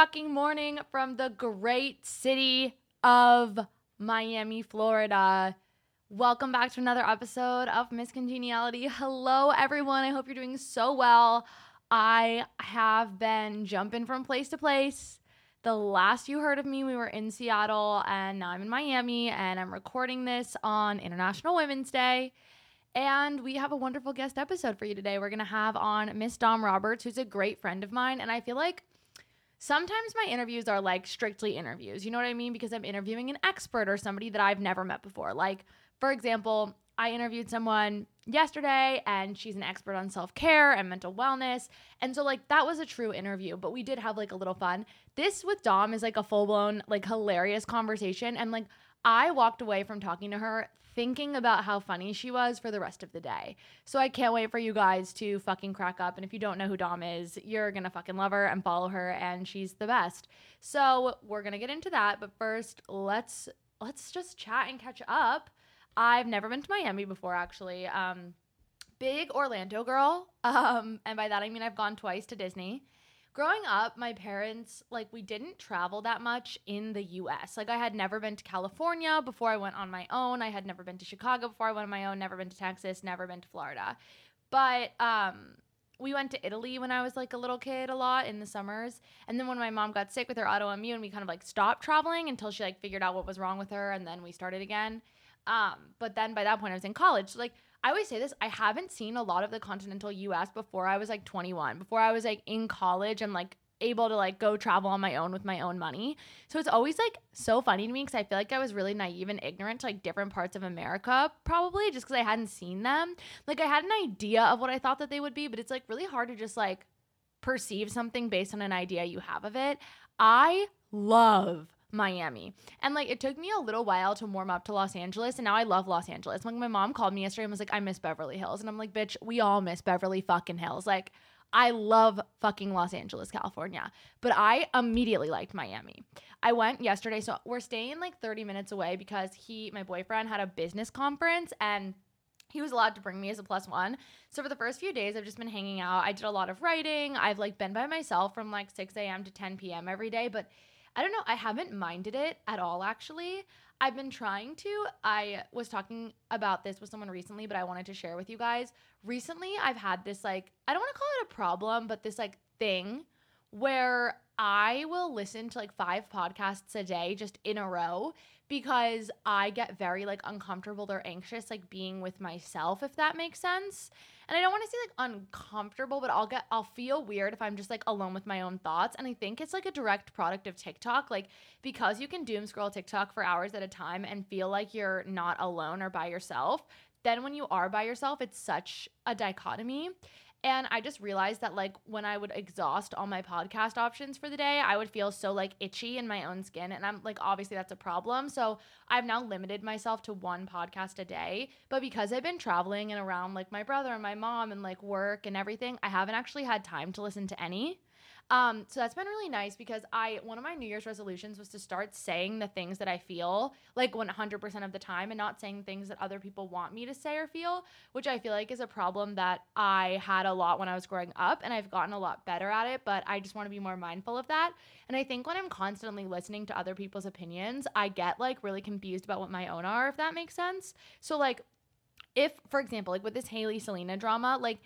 Fucking morning from the great city of Miami, Florida. Welcome back to another episode of Miss Congeniality. Hello, everyone. I hope you're doing so well. I have been jumping from place to place. The last you heard of me, we were in Seattle, and now I'm in Miami, and I'm recording this on International Women's Day. And we have a wonderful guest episode for you today. We're going to have on Miss Dom Roberts, who's a great friend of mine. And I feel like sometimes my interviews are like strictly interviews. You know what I mean? Because I'm interviewing an expert or somebody that I've never met before. Like, for example, I interviewed someone yesterday and she's an expert on self care and mental wellness. And so, like, that was a true interview, but we did have like a little fun. This with Dom is like a full blown, like, hilarious conversation. And like, I walked away from talking to her thinking about how funny she was for the rest of the day. So I can't wait for you guys to fucking crack up. And if you don't know who Dom is, you're gonna fucking love her and follow her, and she's the best. So we're gonna get into that, but first, let's let's just chat and catch up. I've never been to Miami before, actually. Um, big Orlando girl, um, and by that I mean I've gone twice to Disney growing up, my parents, like, we didn't travel that much in the US. Like, I had never been to California before I went on my own. I had never been to Chicago before I went on my own, never been to Texas, never been to Florida. But, um, we went to Italy when I was like a little kid a lot in the summers. And then when my mom got sick with her autoimmune, we kind of like stopped traveling until she like figured out what was wrong with her and then we started again. Um, but then by that point I was in college. So like I always say this, I haven't seen a lot of the continental US before I was like 21, before I was like in college and like able to like go travel on my own with my own money. So it's always like so funny to me because I feel like I was really naive and ignorant to like different parts of America, probably just because I hadn't seen them. Like I had an idea of what I thought that they would be, but it's like really hard to just like perceive something based on an idea you have of it. I love Miami. And like it took me a little while to warm up to Los Angeles and now I love Los Angeles. Like my mom called me yesterday and was like, I miss Beverly Hills. And I'm like, bitch, we all miss Beverly fucking Hills. Like I love fucking Los Angeles, California. But I immediately liked Miami. I went yesterday, so we're staying like 30 minutes away because he, my boyfriend, had a business conference and he was allowed to bring me as a plus one. So for the first few days, I've just been hanging out. I did a lot of writing. I've like been by myself from like 6 a.m. to 10 p.m. every day, but I don't know. I haven't minded it at all, actually. I've been trying to. I was talking about this with someone recently, but I wanted to share with you guys. Recently, I've had this, like, I don't want to call it a problem, but this, like, thing where I will listen to like five podcasts a day just in a row because I get very like uncomfortable or anxious like being with myself if that makes sense and I don't want to say like uncomfortable, but I'll get I'll feel weird if I'm just like alone with my own thoughts. And I think it's like a direct product of TikTok. Like because you can doom scroll TikTok for hours at a time and feel like you're not alone or by yourself, then when you are by yourself, it's such a dichotomy. And I just realized that like when I would exhaust all my podcast options for the day, I would feel so like itchy in my own skin. And I'm like, obviously that's a problem. So I've now limited myself to one podcast a day. But because I've been traveling and around like my brother and my mom and like work and everything, I haven't actually had time to listen to any. Um, so that's been really nice because I one of my New Year's resolutions was to start saying the things that I feel like 100% of the time and not saying things that other people want me to say or feel, which I feel like is a problem that I had a lot when I was growing up and I've gotten a lot better at it, but I just want to be more mindful of that. And I think when I'm constantly listening to other people's opinions, I get like really confused about what my own are, if that makes sense. So like if for example, like with this Hailey Selena drama, like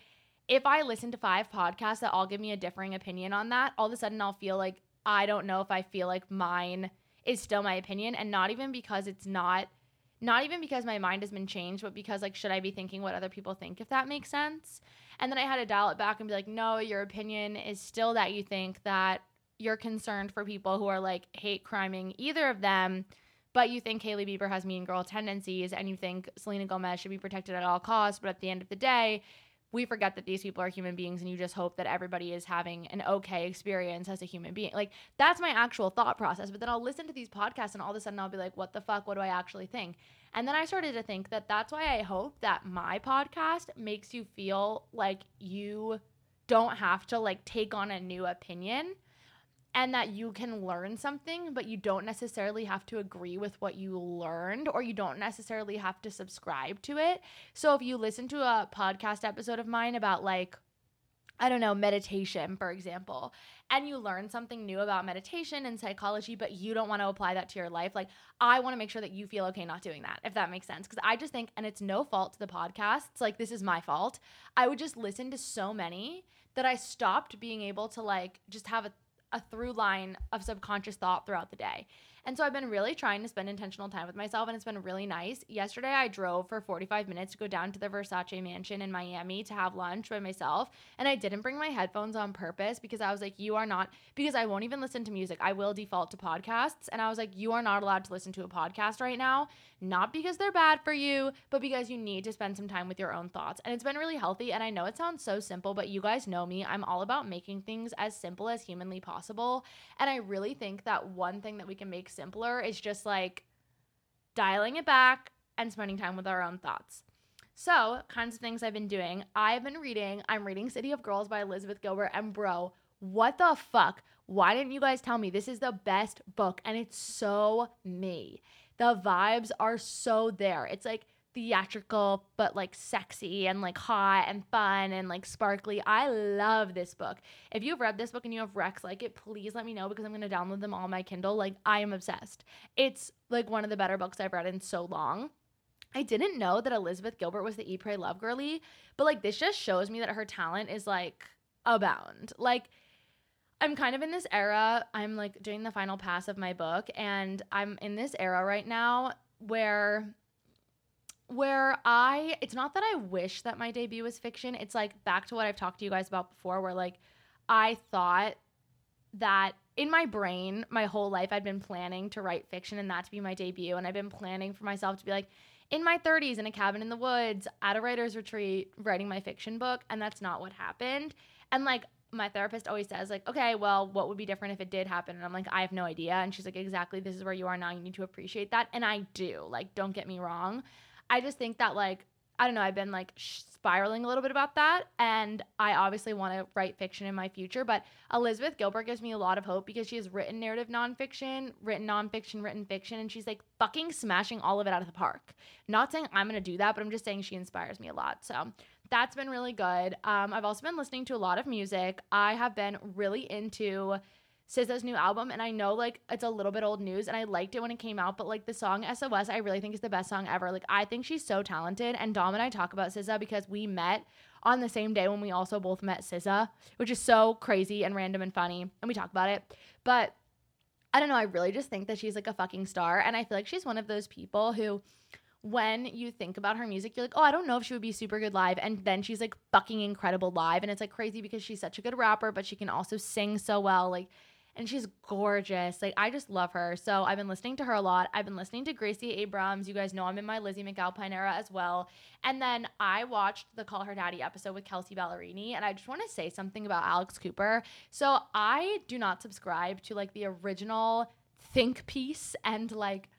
if I listen to five podcasts that all give me a differing opinion on that, all of a sudden I'll feel like I don't know if I feel like mine is still my opinion and not even because it's not not even because my mind has been changed, but because like should I be thinking what other people think if that makes sense? And then I had to dial it back and be like, "No, your opinion is still that you think that you're concerned for people who are like hate criming either of them." But you think Hailey Bieber has mean girl tendencies and you think Selena Gomez should be protected at all costs. But at the end of the day, we forget that these people are human beings and you just hope that everybody is having an okay experience as a human being. Like that's my actual thought process. But then I'll listen to these podcasts and all of a sudden I'll be like, what the fuck? What do I actually think? And then I started to think that that's why I hope that my podcast makes you feel like you don't have to like take on a new opinion and that you can learn something, but you don't necessarily have to agree with what you learned or you don't necessarily have to subscribe to it. So if you listen to a podcast episode of mine about like I don't know, meditation, for example, and you learn something new about meditation and psychology, but you don't want to apply that to your life, like I want to make sure that you feel okay not doing that, if that makes sense. Because I just think, and it's no fault to the podcasts, like this is my fault. I would just listen to so many that I stopped being able to like just have a, a through line of subconscious thought throughout the day. And so I've been really trying to spend intentional time with myself and it's been really nice. Yesterday I drove for 45 minutes to go down to the Versace mansion in Miami to have lunch by myself. And I didn't bring my headphones on purpose because I was like, you are not, because I won't even listen to music. I will default to podcasts. And I was like, you are not allowed to listen to a podcast right now. Not because they're bad for you, but because you need to spend some time with your own thoughts. And it's been really healthy. And I know it sounds so simple, but you guys know me. I'm all about making things as simple as humanly possible. And I really think that one thing that we can make simpler is just like dialing it back and spending time with our own thoughts. So, kinds of things I've been doing. I've been reading, I'm reading City of Girls by Elizabeth Gilbert. And bro, what the fuck? Why didn't you guys tell me? This is the best book and it's so me. The vibes are so there. It's like theatrical but like sexy and like hot and fun and like sparkly. I love this book. If you've read this book and you have Rex like it, please let me know because I'm going to download them all on my Kindle. Like I am obsessed. It's like one of the better books I've read in so long. I didn't know that Elizabeth Gilbert was the E Pray Love girly, but like this just shows me that her talent is like abound. Like I'm kind of in this era. I'm like doing the final pass of my book and I'm in this era right now where where I it's not that I wish that my debut was fiction. It's like back to what I've talked to you guys about before where like I thought that in my brain my whole life I'd been planning to write fiction and that to be my debut and I've been planning for myself to be like in my 30s in a cabin in the woods at a writer's retreat writing my fiction book and that's not what happened. And like my therapist always says like okay well what would be different if it did happen? And i'm like i have no idea. And she's like exactly. This is where you are now. You need to appreciate that. And i do. Like don't get me wrong. I just think that like I don't know, I've been like spiraling a little bit about that. And I obviously want to write fiction in my future, but Elizabeth Gilbert gives me a lot of hope because she has written narrative nonfiction, written nonfiction, written fiction. And she's like fucking smashing all of it out of the park. Not saying I'm to do that, but I'm just saying she inspires me a lot. So, that's been really good. Um, I've also been listening to a lot of music. I have been really into SZA's new album, and I know like it's a little bit old news, and I liked it when it came out, but like the song SOS, I really think is the best song ever. Like I think she's so talented, and Dom and I talk about SZA because we met on the same day when we also both met SZA, which is so crazy and random and funny, and we talk about it. But I don't know, I really just think that she's like a fucking star, and I feel like she's one of those people who when you think about her music, you're like, oh, I don't know if she would be super good live. And then she's like fucking incredible live. And it's like crazy because she's such a good rapper, but she can also sing so well. Like, and she's gorgeous. Like I just love her. So I've been listening to her a lot. I've been listening to Gracie Abrams. You guys know I'm in my Lizzie McAlpine era as well. And then I watched the Call Her Daddy episode with Kelsea Ballerini, and I just want to say something about Alex Cooper. So I do not subscribe to like the original think piece and like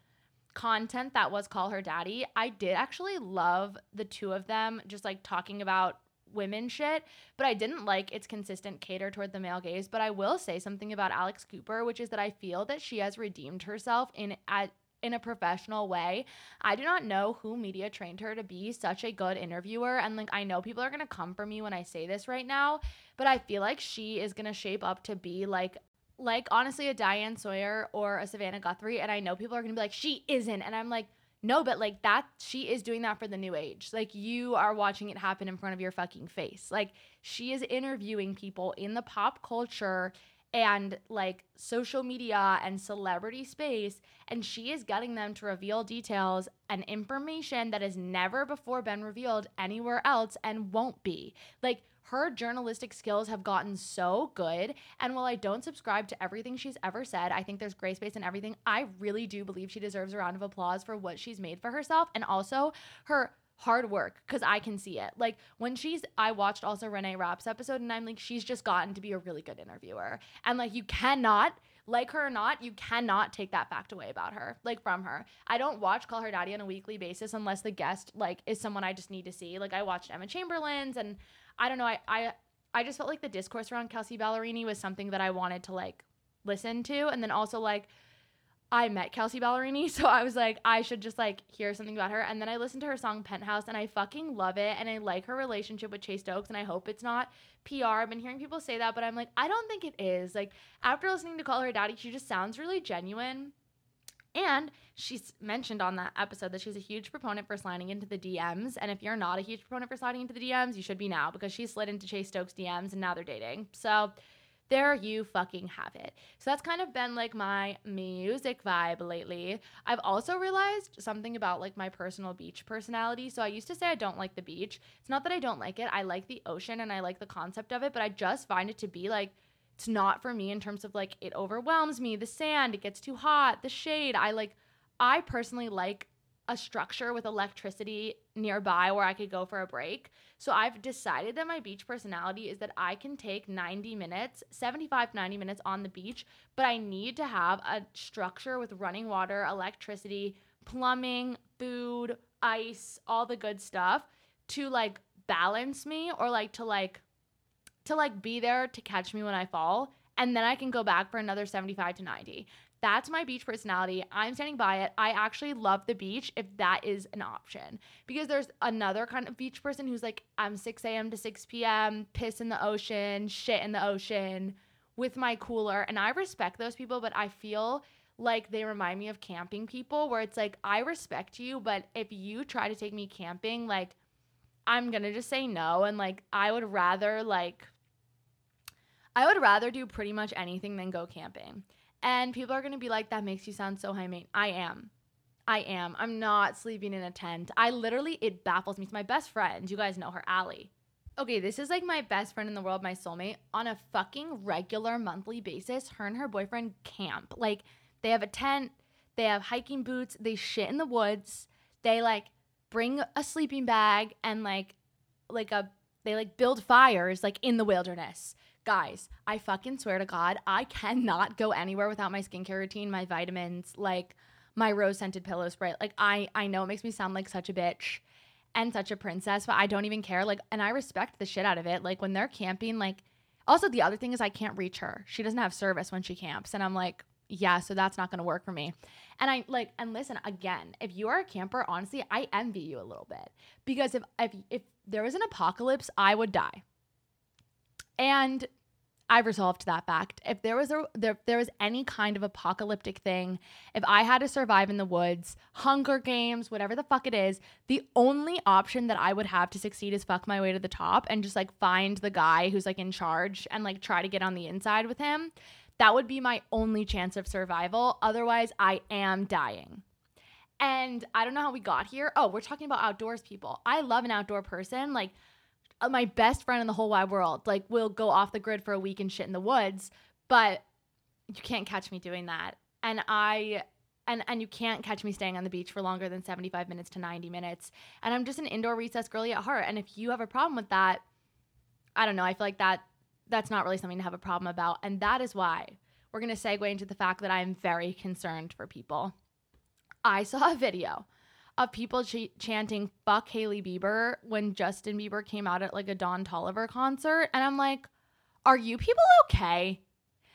content that was Call Her Daddy. I did actually love the two of them just like talking about women shit, but I didn't like its consistent cater toward the male gaze. But I will say something about Alex Cooper, which is that I feel that she has redeemed herself in at in a professional way. I do not know who media trained her to be such a good interviewer. And like, I know people are going to come for me when I say this right now, but I feel like she is going to shape up to be like, like honestly, a Diane Sawyer or a Savannah Guthrie. And I know people are to be like, she isn't. And I'm like, no, but like that, she is doing that for the new age. Like you are watching it happen in front of your fucking face. Like she is interviewing people in the pop culture and like social media and celebrity space, and she is getting them to reveal details and information that has never before been revealed anywhere else and won't be. Like, her journalistic skills have gotten so good. And while I don't subscribe to everything she's ever said, I think there's gray space in everything. I really do believe she deserves a round of applause for what she's made for herself and also her hard work because I can see it. Like when she's, I watched also Renee Rapp's episode and I'm like, she's just gotten to be a really good interviewer. And like, you cannot, like her or not, you cannot take that fact away about her, like from her. I don't watch Call Her Daddy on a weekly basis unless the guest like is someone I just need to see. Like I watched Emma Chamberlain's and I don't know. I I I just felt like the discourse around Kelsea Ballerini was something that I wanted to like listen to, and then also like I met Kelsea Ballerini, so I was like, I should just like hear something about her. And then I listened to her song Penthouse, and I fucking love it. And I like her relationship with Chase Stokes, and I hope it's not PR. I've been hearing people say that, but I'm like, I don't think it is. Like after listening to Call Her Daddy, she just sounds really genuine. And she's mentioned on that episode that she's a huge proponent for sliding into the DMs. And if you're not a huge proponent for sliding into the DMs, you should be now because she slid into Chase Stokes DMs and now they're dating. So there you fucking have it. So that's kind of been like my music vibe lately. I've also realized something about like my personal beach personality. So I used to say I don't like the beach. It's not that I don't like it. I like the ocean and I like the concept of it, but I just find it to be like it's not for me in terms of like it overwhelms me, the sand, it gets too hot, the shade. I like I personally like a structure with electricity nearby where I could go for a break. So I've decided that my beach personality is that I can take 90 minutes, 75 90 minutes on the beach, but I need to have a structure with running water, electricity, plumbing, food, ice, all the good stuff to like balance me or like to like to like be there to catch me when I fall and then I can go back for another 75 to 90. That's my beach personality. I'm standing by it. I actually love the beach if that is an option. Because there's another kind of beach person who's like, I'm 6 a.m. to 6 p.m., piss in the ocean, shit in the ocean with my cooler. And I respect those people, but I feel like they remind me of camping people where it's like, I respect you, but if you try to take me camping, like, I'm gonna just say no. And like, I would rather, like, I would rather do pretty much anything than go camping. And people are going to be like, that makes you sound so high maintenance. I am. I am. I'm not sleeping in a tent. I literally, it baffles me. It's my best friend. You guys know her, Allie. Okay, this is like my best friend in the world, my soulmate. On a fucking regular monthly basis, her and her boyfriend camp. Like, they have a tent, they have hiking boots, they shit in the woods, they like bring a sleeping bag and like, like a, they like build fires like in the wilderness guys, I fucking swear to God, I cannot go anywhere without my skincare routine, my vitamins, like my rose scented pillow spray. Like I I know it makes me sound like such a bitch and such a princess, but I don't even care. Like and I respect the shit out of it. Like when they're camping, like also the other thing is I can't reach her. She doesn't have service when she camps. And I'm like, yeah, so that's not gonna work for me. And I like and listen, again, if you are a camper, honestly, I envy you a little bit. Because if if if there was an apocalypse, I would die. And I resolved that fact. If there was a there, there was any kind of apocalyptic thing, if I had to survive in the woods, Hunger Games, whatever the fuck it is, the only option that I would have to succeed is fuck my way to the top and just like find the guy who's like in charge and like try to get on the inside with him. That would be my only chance of survival. Otherwise, I am dying. And I don't know how we got here. Oh, we're talking about outdoors people. I love an outdoor person. Like Uh, my best friend in the whole wide world. Like we'll go off the grid for a week and shit in the woods, but you can't catch me doing that. And I and and you can't catch me staying on the beach for longer than 75 minutes to 90 minutes. And I'm just an indoor recess girly at heart. And if you have a problem with that, I don't know, I feel like that that's not really something to have a problem about. And that is why we're going to segue into the fact that I'm very concerned for people. I saw a video of people ch- chanting "fuck Hailey Bieber" when Justin Bieber came out at like a Don Toliver concert, and I'm like, are you people okay?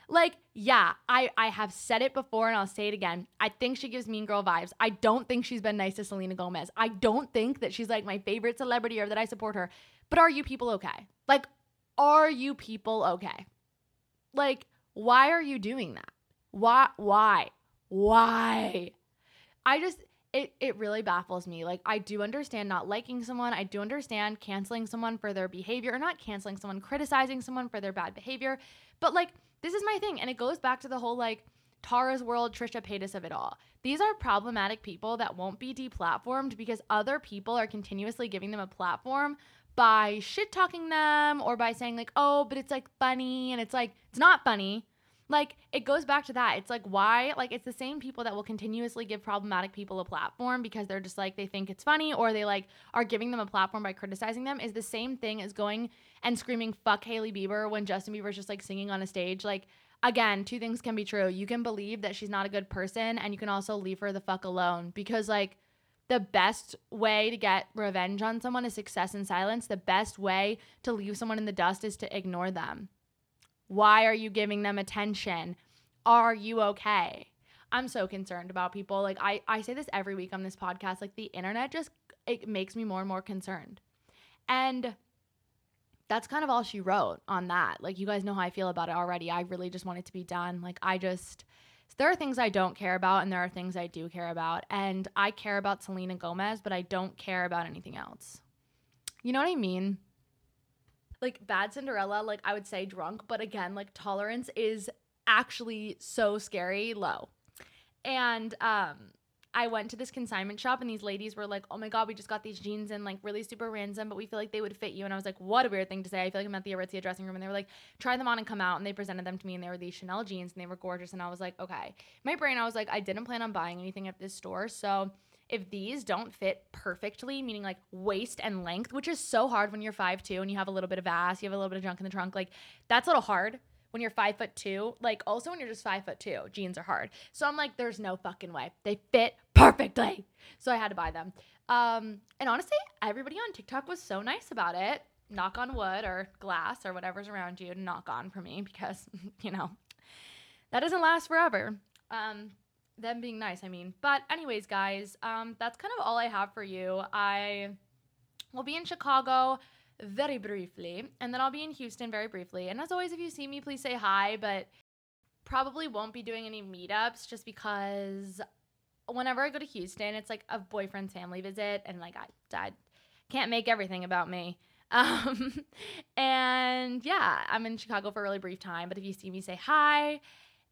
Like, yeah, I I have said it before and I'll say it again. I think she gives mean girl vibes. I don't think she's been nice to Selena Gomez. I don't think that she's like my favorite celebrity or that I support her. But are you people okay? Like, are you people okay? Like, why are you doing that? Why why? Why? I just it it really baffles me. Like I do understand not liking someone. I do understand canceling someone for their behavior or not canceling someone, criticizing someone for their bad behavior. But like this is my thing and it goes back to the whole like Tara's world, Trisha Paytas of it all. These are problematic people that won't be deplatformed because other people are continuously giving them a platform by shit talking them or by saying like, "Oh, but it's like funny." And it's like, it's not funny like it goes back to that. It's like why like it's the same people that will continuously give problematic people a platform because they're just like they think it's funny or they like are giving them a platform by criticizing them is the same thing as going and screaming fuck Hailey Bieber when Justin Bieber's just like singing on a stage. Like again, two things can be true. You can believe that she's not a good person and you can also leave her the fuck alone because like the best way to get revenge on someone is success in silence. The best way to leave someone in the dust is to ignore them. Why are you giving them attention? Are you okay? I'm so concerned about people. Like I I say this every week on this podcast. Like the internet just it makes me more and more concerned. And that's kind of all she wrote on that. Like you guys know how I feel about it already. I really just want it to be done. Like I just there are things I don't care about and there are things I do care about. And I care about Selena Gomez, but I don't care about anything else. You know what I mean? Like bad Cinderella, like I would say drunk, but again, like tolerance is actually so scary low. And um I went to this consignment shop and these ladies were like, "Oh my god, we just got these jeans in like really super random, but we feel like they would fit you." And I was like, "What a weird thing to say." I feel like I'm at the Aritzia dressing room and they were like, "Try them on and come out." And they presented them to me and they were these Chanel jeans and they were gorgeous and I was like, "Okay." My brain I was like, I didn't plan on buying anything at this store, so if these don't fit perfectly, meaning like waist and length, which is so hard when you're 5'2 and you have a little bit of ass, you have a little bit of junk in the trunk, like that's a little hard when you're five foot two. Like also when you're just five foot two, jeans are hard. So I'm like, there's no fucking way. They fit perfectly. So I had to buy them. Um, and honestly, everybody on TikTok was so nice about it. Knock on wood or glass or whatever's around you to knock on for me because, you know, that doesn't last forever. Um, them being nice, I mean. But anyways, guys, um, that's kind of all I have for you. I will be in Chicago very briefly, and then I'll be in Houston very briefly. And as always, if you see me, please say hi, but probably won't be doing any meetups just because whenever I go to Houston, it's like a boyfriend's family visit, and like I, I can't make everything about me. Um, and yeah, I'm in Chicago for a really brief time, but if you see me, say hi.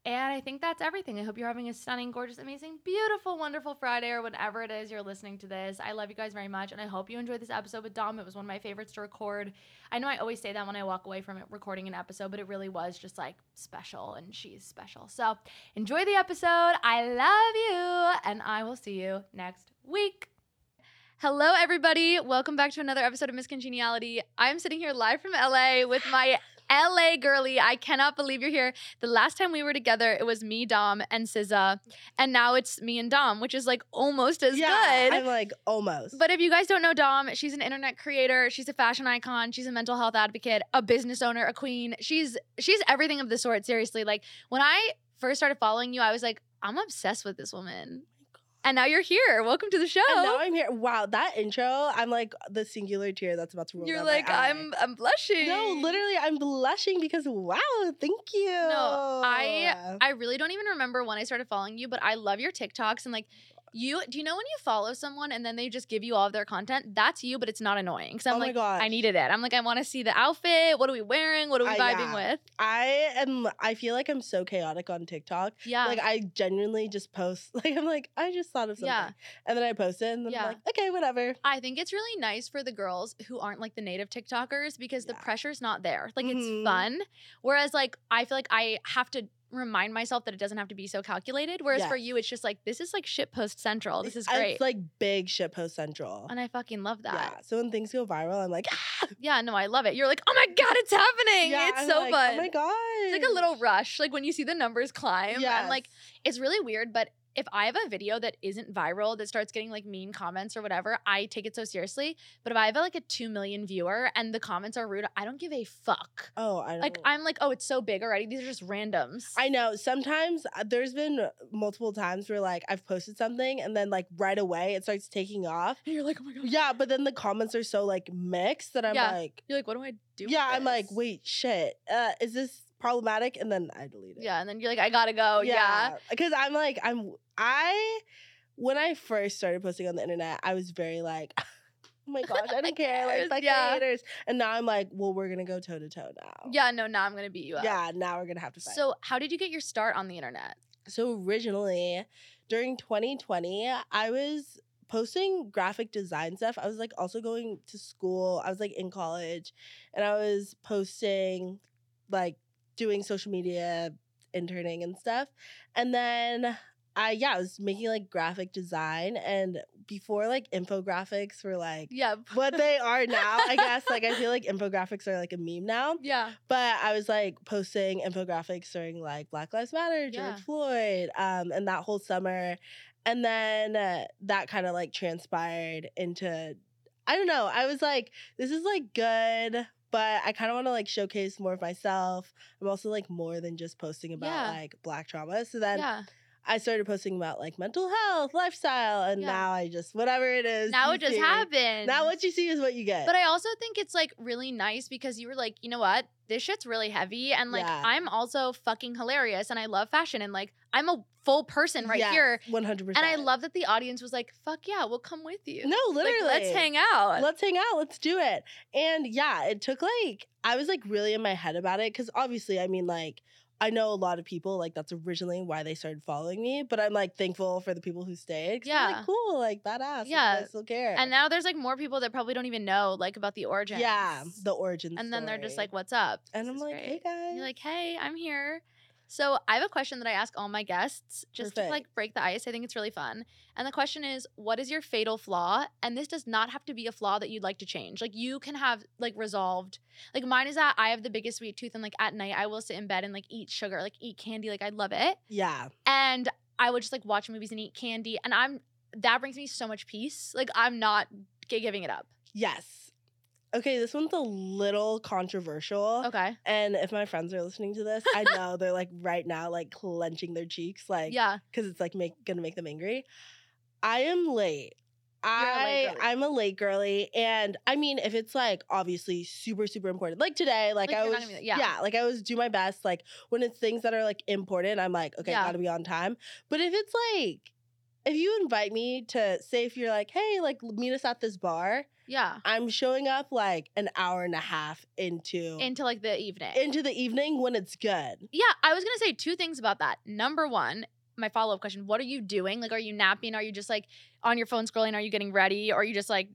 And I think that's everything. I hope you're having a stunning, gorgeous, amazing, beautiful, wonderful Friday or whatever it is you're listening to this. I love you guys very much. And I hope you enjoyed this episode with Dom. It was one of my favorites to record. I know I always say that when I walk away from it, recording an episode, but it really was just like special and she's special. So enjoy the episode. I love you. And I will see you next week. Hello, everybody. Welcome back to another episode of Miss Congeniality. I'm sitting here live from LA with my LA girly. I cannot believe you're here. The last time we were together, it was me, Dom, and SZA. And now it's me and Dom, which is like almost as yeah, good. I'm like almost. But if you guys don't know Dom, she's an internet creator, she's a fashion icon, she's a mental health advocate, a business owner, a queen. She's she's everything of the sort, seriously. Like when I first started following you, I was like, I'm obsessed with this woman. And now you're here. Welcome to the show. and now I'm here. Wow, that intro, I'm like the singular tear that's about to roll. You're down like, my eye. I'm I'm blushing. No, literally, I'm blushing because wow, thank you. No, I I really don't even remember when I started following you, but I love your TikToks and like you do you know when you follow someone and then they just give you all of their content? That's you, but it's not annoying. Cause I'm Oh like, I needed it. I'm like, I want to see the outfit. What are we wearing? What are we Uh, vibing yeah. with? I am. I feel like I'm so chaotic on TikTok. Yeah. Like I genuinely just post. Like I'm like I just thought of something, Yeah. and then I post it, and then Yeah. I'm like, okay, whatever. I think it's really nice for the girls who aren't like the native TikTokers because the pressure's not there. Like Mhm. it's fun. Whereas like I feel like I have to remind myself that it doesn't have to be so calculated. Whereas for you, it's just like this is like shit post central. This is great. It's like big shit post central. and I fucking love that. Yeah. So when things go viral, I'm like, ah! Yeah, no, I love it. You're like, oh my god, it's happening. yeah, it's I'm so like, fun. Oh my god. It's like a little rush, like when you see the numbers climb. Yeah. I'm like, it's really weird, but if I have a video that isn't viral that starts getting like mean comments or whatever, I take it so seriously. But if I have like a two million viewer and the comments are rude, I don't give a fuck. Oh, I know. Like I'm like, oh, it's so big already. These are just randoms. I know. Sometimes uh, there's been multiple times where like I've posted something and then like right away it starts taking off. and you're like, oh my god. Yeah, but then the comments are so like mixed that I'm Yeah. like, You're like, what do I do? yeah, I'm like, wait, shit, uh, is this problematic? And then I delete it. Yeah, and then you're like, I gotta go. Yeah. because I'm like, I'm I when I first started posting on the internet, I was very like. Oh my gosh, I don't care. Like, fuck Yeah. haters. And now I'm like, well, we're gonna go toe to toe now. Yeah, no, now I'm gonna beat you up. Yeah, now we're gonna have to fight. So how did you get your start on the internet? So originally, during 2020, I was posting graphic design stuff. I was like also going to school. I was like in college and I was posting like doing social media interning and stuff. And then I yeah, I was making like graphic design and before like infographics were like Yeah. what they are now, I guess. Like I feel like infographics are like a meme now. yeah. But I was like posting infographics during like Black Lives Matter, George Yeah. Floyd, um, and that whole summer. And then uh, that kind of like transpired into, I don't know. I was like, this is like good, but I kind of want to like showcase more of myself. I'm also like more than just posting about Yeah. like Black trauma. So then yeah. I started posting about like mental health, lifestyle, and Yeah. now I just whatever it is. now it just see. happened. Now what you see is what you get. But I also think it's like really nice because you were like, you know what? This shit's really heavy. And like, Yeah. I'm also fucking hilarious and I love fashion. And like, I'm a full person right here. one hundred percent. And I love that the audience was like, fuck yeah, we'll come with you. No, Like, literally. let's hang out. Let's hang out. Let's do it. And yeah, it took like I was like really in my head about it because obviously, I mean, like I know a lot of people like that's originally why they started following me, but I'm like thankful for the people who stayed. Yeah. like cool, like badass. like, Yeah. I still care. and now there's like more people that probably don't even know like about the origin. yeah, the origin. And then they're just like, what's up? and I'm like, great. hey guys. And you're like, hey, I'm here. So I have a question that I ask all my guests just to like break the ice. I think it's really fun. And the question is, what is your fatal flaw? And this does not have to be a flaw that you'd like to change. Like you can have like resolved. Like mine is that I have the biggest sweet tooth and like at night I will sit in bed and like eat sugar, like eat candy. Like I love it. yeah, And I would just like watch movies and eat candy. And I'm that brings me so much peace. Like I'm not giving it up. yes. Okay, this one's a little controversial. Okay. And if my friends are listening to this, I know they're like right now, like clenching their cheeks, like Yeah. because it's like make gonna make them angry. I am late. I I'm a late girly, and I mean, if it's like obviously super super important, like today, like, Like, I was, be- yeah. like I always do my best. Like when it's things that are like important, I'm like, okay, Yeah. gotta be on time. But if it's like, if you invite me to say, if you're like, hey, like meet us at this bar, Yeah. I'm showing up like an hour and a half into Into like the evening. into the evening when it's good. Yeah, I was gonna say two things about that. Number one, my follow up question: What are you doing? Like, are you napping? Are you just like on your phone scrolling? Are you getting ready? Or are you just like,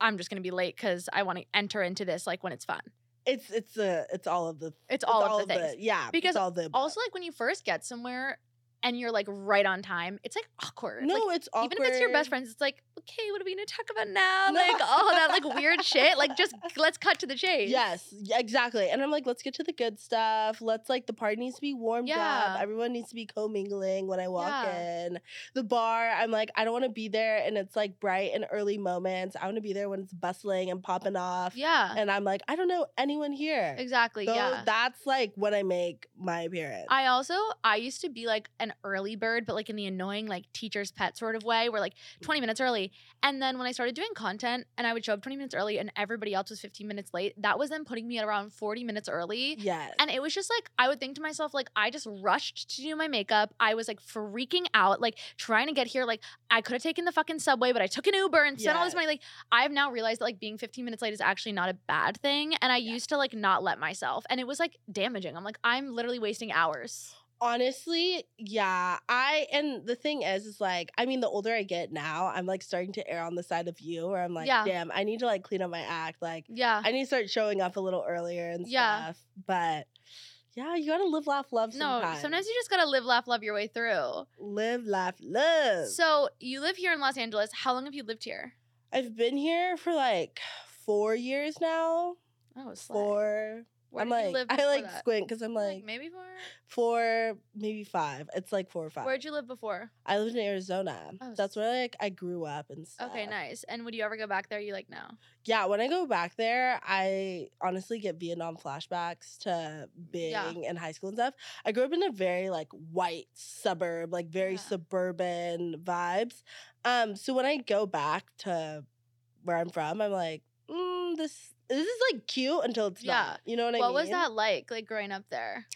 I'm just gonna be late because I want to enter into this like when it's fun. It's it's a it's all of the It's it's all of the things. yeah Because it's all the. Also, like when you first get somewhere and you're like right on time, it's like awkward. no Like, it's awkward even if it's your best friends, it's like, okay, what are we gonna talk about now? No. Like, all that like weird shit. Like, just let's cut to the chase. Yes, exactly. And I'm like, let's get to the good stuff. Let's like the party needs to be warmed Yeah. up. Everyone needs to be commingling when I walk Yeah. in. The bar, I'm like, I don't want to be there and it's like bright and early moments. I want to be there when it's bustling and popping off. Yeah. And I'm like, I don't know anyone here. exactly. So yeah. that's like when I make my appearance. I also I used to be like an early bird, but like in the annoying like teacher's pet sort of way, where like 20 minutes early. And then when I started doing content and I would show up 20 minutes early and everybody else was 15 minutes late, that was then putting me at around 40 minutes early. yes. And it was just like I would think to myself, like I just rushed to do my makeup. I was like freaking out, like trying to get here. Like I could have taken the fucking subway, but I took an Uber and spent all this money. Like I've now realized that like being 15 minutes late is actually not a bad thing. And I used to like not let myself. And it was like damaging. I'm like, I'm literally wasting hours. Honestly, yeah. I and the thing is, is like, I mean, the older I get now, I'm like starting to err on the side of you, where I'm like, Yeah. damn, I need to like clean up my act. Like, Yeah. I need to start showing up a little earlier and Yeah. stuff. But yeah, you gotta live, laugh, love. No, Sometimes. sometimes you just gotta live, laugh, love your way through. live, laugh, love. So you live here in Los Angeles. How long have you lived here? I've been here for like four years now. Oh, slay. Four. Where I'm like, I like that? squint because I'm Like, like, maybe four. four, maybe five. It's like four or five. Where'd you live before? I lived in Arizona. Oh, That's where like I grew up and stuff. Okay, nice. And would you ever go back there? You like no? Yeah, when I go back there, I honestly get Vietnam flashbacks to being Yeah. in high school and stuff. I grew up in a very like white suburb, like very Yeah. suburban vibes. Um, so when I go back to where I'm from, I'm like, mm, this this is like cute until it's Yeah. not. You know what I mean? what was that like? Like growing up there?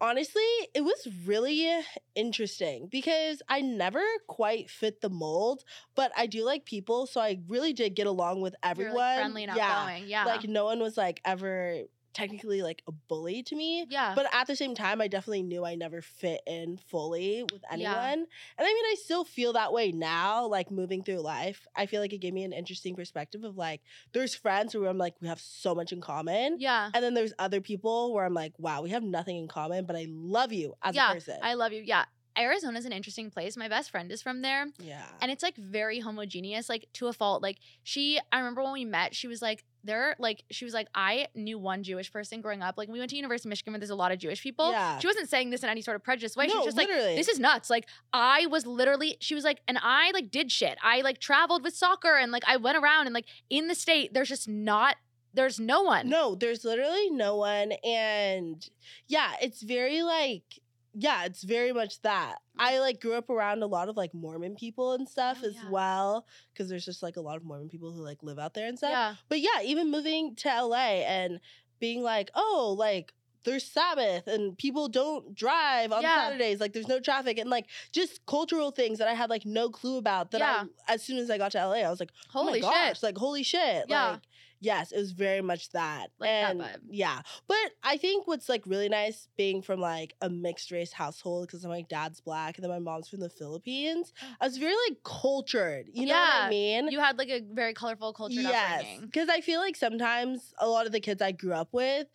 honestly, it was really interesting because I never quite fit the mold, but I do like people, so I really did get along with everyone. Like friendly and yeah. outgoing. Yeah. Like no one was like ever technically like a bully to me. yeah. But at the same time, I definitely knew I never fit in fully with anyone. Yeah. And I mean, I still feel that way now, like moving through life. I feel like it gave me an interesting perspective of like, there's friends where I'm like, we have so much in common. yeah. And then there's other people where I'm like, wow, we have nothing in common, but I love you as Yeah, a person. I love you. Yeah. Arizona's an interesting place. My best friend is from there. yeah. and it's like very homogeneous like to a fault like she i remember when we met she was like there like she was like i knew one jewish person growing up like we went to university of michigan where there's a lot of jewish people Yeah. she wasn't saying this in any sort of prejudiced way she no, was just like this is nuts like i was literally she was like and i like did shit i like traveled with soccer and like i went around and like in the state there's just not there's no one No, there's literally no one. And yeah, it's very like yeah, it's very much that. I like grew up around a lot of like Mormon people and stuff Oh, as yeah. well because there's just like a lot of Mormon people who like live out there and stuff. Yeah. But yeah, even moving to LA and being like, oh, like there's Sabbath and people don't drive on Yeah. Saturdays. Like there's no traffic and like just cultural things that I had like no clue about. That Yeah. I, as soon as I got to LA, I was like, Holy oh my shit. gosh, like holy shit. Yeah. Like, yes, it was very much that. Like that and vibe. yeah. But I think what's like really nice being from like a mixed race household because my dad's black and then my mom's from the Philippines. I was very like cultured. You know what I mean? You had like a very colorful culture. yes. Because I feel like sometimes a lot of the kids I grew up with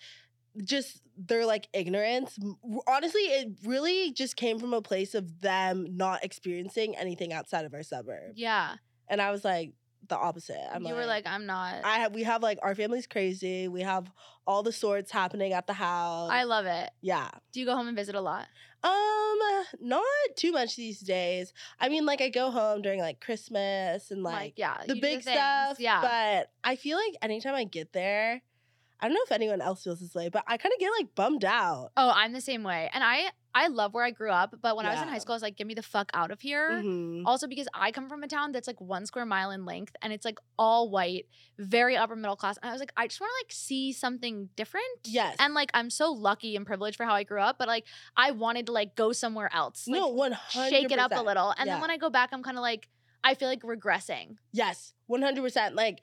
just they're like ignorance. Honestly, it really just came from a place of them not experiencing anything outside of our suburb. Yeah. And I was like the opposite. I'm you were like, I'm not. I have we have like our family's crazy. We have all the sorts happening at the house. I love it. yeah. Do you go home and visit a lot? Um, not too much these days. I mean, like I go home during like Christmas and like, yeah, the big stuff. Yeah. But I feel like anytime I get there, I don't know if anyone else feels this way, but I kind of get like bummed out. oh, I'm the same way. And I I love where I grew up, but when I was in high school, I was like, get me the fuck out of here. Mhm. Also, because I come from a town that's like one square mile in length and it's like all white, very upper middle class. And I was like, I just want to like see something different. Yes. And like, I'm so lucky and privileged for how I grew up, but like, I wanted to like go somewhere else. Like, no, one hundred. shake it up a little. And then when I go back, I'm kind of like, I feel like regressing. Yes, one hundred percent. Like,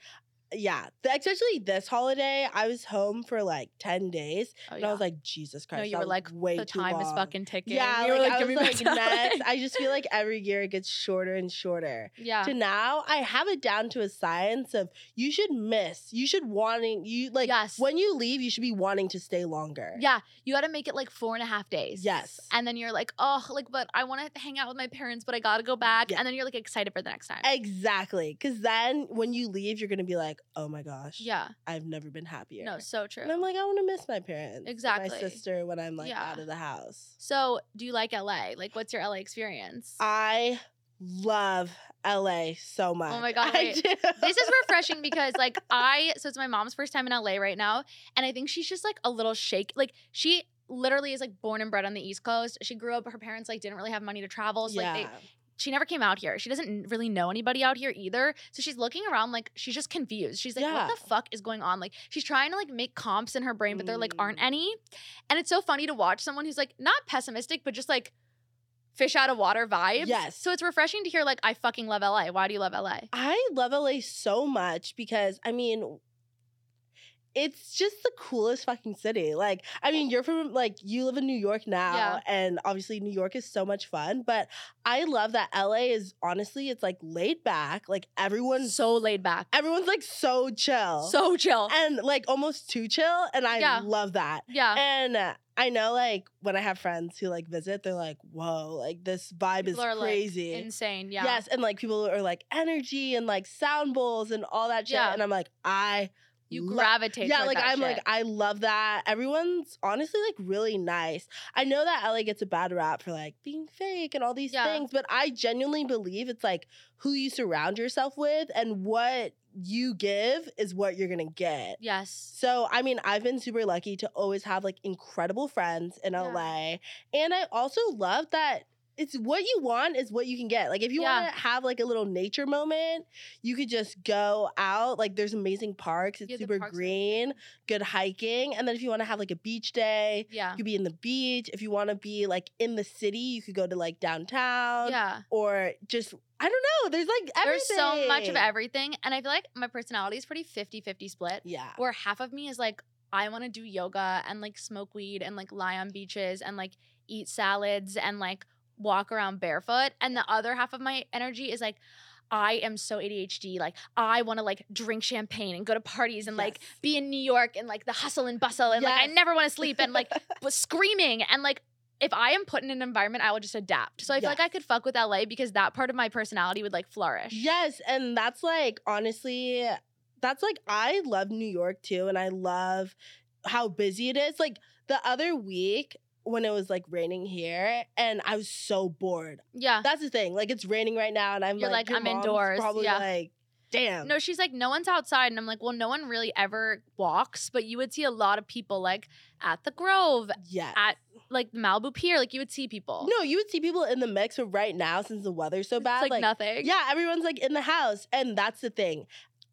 yeah, th- especially this holiday, I was home for like ten days, Oh, and I was like, Jesus Christ, no, you were like, way the time is fucking ticking. Yeah, You were like, I "Give was me like next. I just feel like every year it gets shorter and shorter. yeah. To now, I have it down to a science of you should miss, you should wanting you like Yes. when you leave, you should be wanting to stay longer. Yeah, you got to make it like four and a half days. Yes. And then you're like, oh, like, but I want to hang out with my parents, but I got to go back. Yeah. And then you're like excited for the next time. Exactly, because then when you leave, you're gonna be like, "Oh my gosh, yeah. I've never been happier." No, so true. and I'm like, I want to miss my parents, Exactly. my sister when I'm like Yeah. out of the house. so, do you like LA? Like, what's your LA experience? I love LA so oh much. Oh my God, this is refreshing because like I so it's my mom's first time in LA right now and I think she's just like a little shake like she literally is like born and bred on the East Coast. She grew up her parents like didn't really have money to travel. So yeah. like they she never came out here. She doesn't really know anybody out here either. So she's looking around like she's just confused. She's like, Yeah. what the fuck is going on? Like she's trying to like make comps in her brain, but there like aren't Mm. any. And it's so funny to watch someone who's like not pessimistic, but just like fish out of water vibes. Yes. So it's refreshing to hear like I fucking love LA. Why do you love LA? I love LA so much because I mean it's just the coolest fucking city. Like, I mean, you're from like you live in New York now, Yeah. and obviously New York is so much fun. But I love that LA is honestly, it's like laid back. Like everyone's So laid back. everyone's like so chill, So chill. and like almost too chill, and I Yeah. love that. Yeah. And uh, I know, like when I have friends who like visit, they're like, "Whoa, like this vibe People is like, crazy." Insane. Yeah. Yes, and like people are like energy and like sound bowls and all that shit. Yeah. And I'm like, I You gravitate. yeah, like I'm like. I love that. Everyone's honestly like really nice. I know that LA gets a bad rap for like being fake and all these Yeah. things, but I genuinely believe it's like who you surround yourself with and what you give is what you're gonna get. yes. So, I mean, I've been super lucky to always have like incredible friends in Yeah. LA. And I also love that it's what you want is what you can get. Like, if you Yeah. want to have like a little nature moment, you could just go out. Like, there's amazing parks, it's Yeah, super parks green, good hiking. And then if you want to have like a beach day, Yeah. you could be in the beach. If you want to be like in the city, you could go to like downtown Yeah. or just, I don't know. There's like everything. There's so much of everything. And I feel like my personality is pretty 50 50 split, Yeah. where half of me is like, I want to do yoga and like smoke weed and like lie on beaches and like eat salads and like walk around barefoot. And the other half of my energy is like, I am so ADHD. Like, I want to like drink champagne and go to parties and like be in New York and like the hustle and bustle and like I never want to sleep and like was screaming and like if I am put in an environment, I will just adapt. So I feel like I could fuck with LA because that part of my personality would like flourish. Yes, and that's like honestly, that's like I love New York too, and I love how busy it is. Like the other week when it was like raining here, and I was so bored. Yeah. That's the thing. Like it's raining right now, and I'm You're like, like, I'm indoors, Probably yeah. like damn. No, she's like, no one's outside. And I'm like, well, no one really ever walks, but you would see a lot of people like at the Grove, yes. at like Malibu Pier. Like you would see people. no, you would see people in the mix, but right now, since the weather's so bad, like, nothing. Yeah, everyone's like in the house. And that's the thing.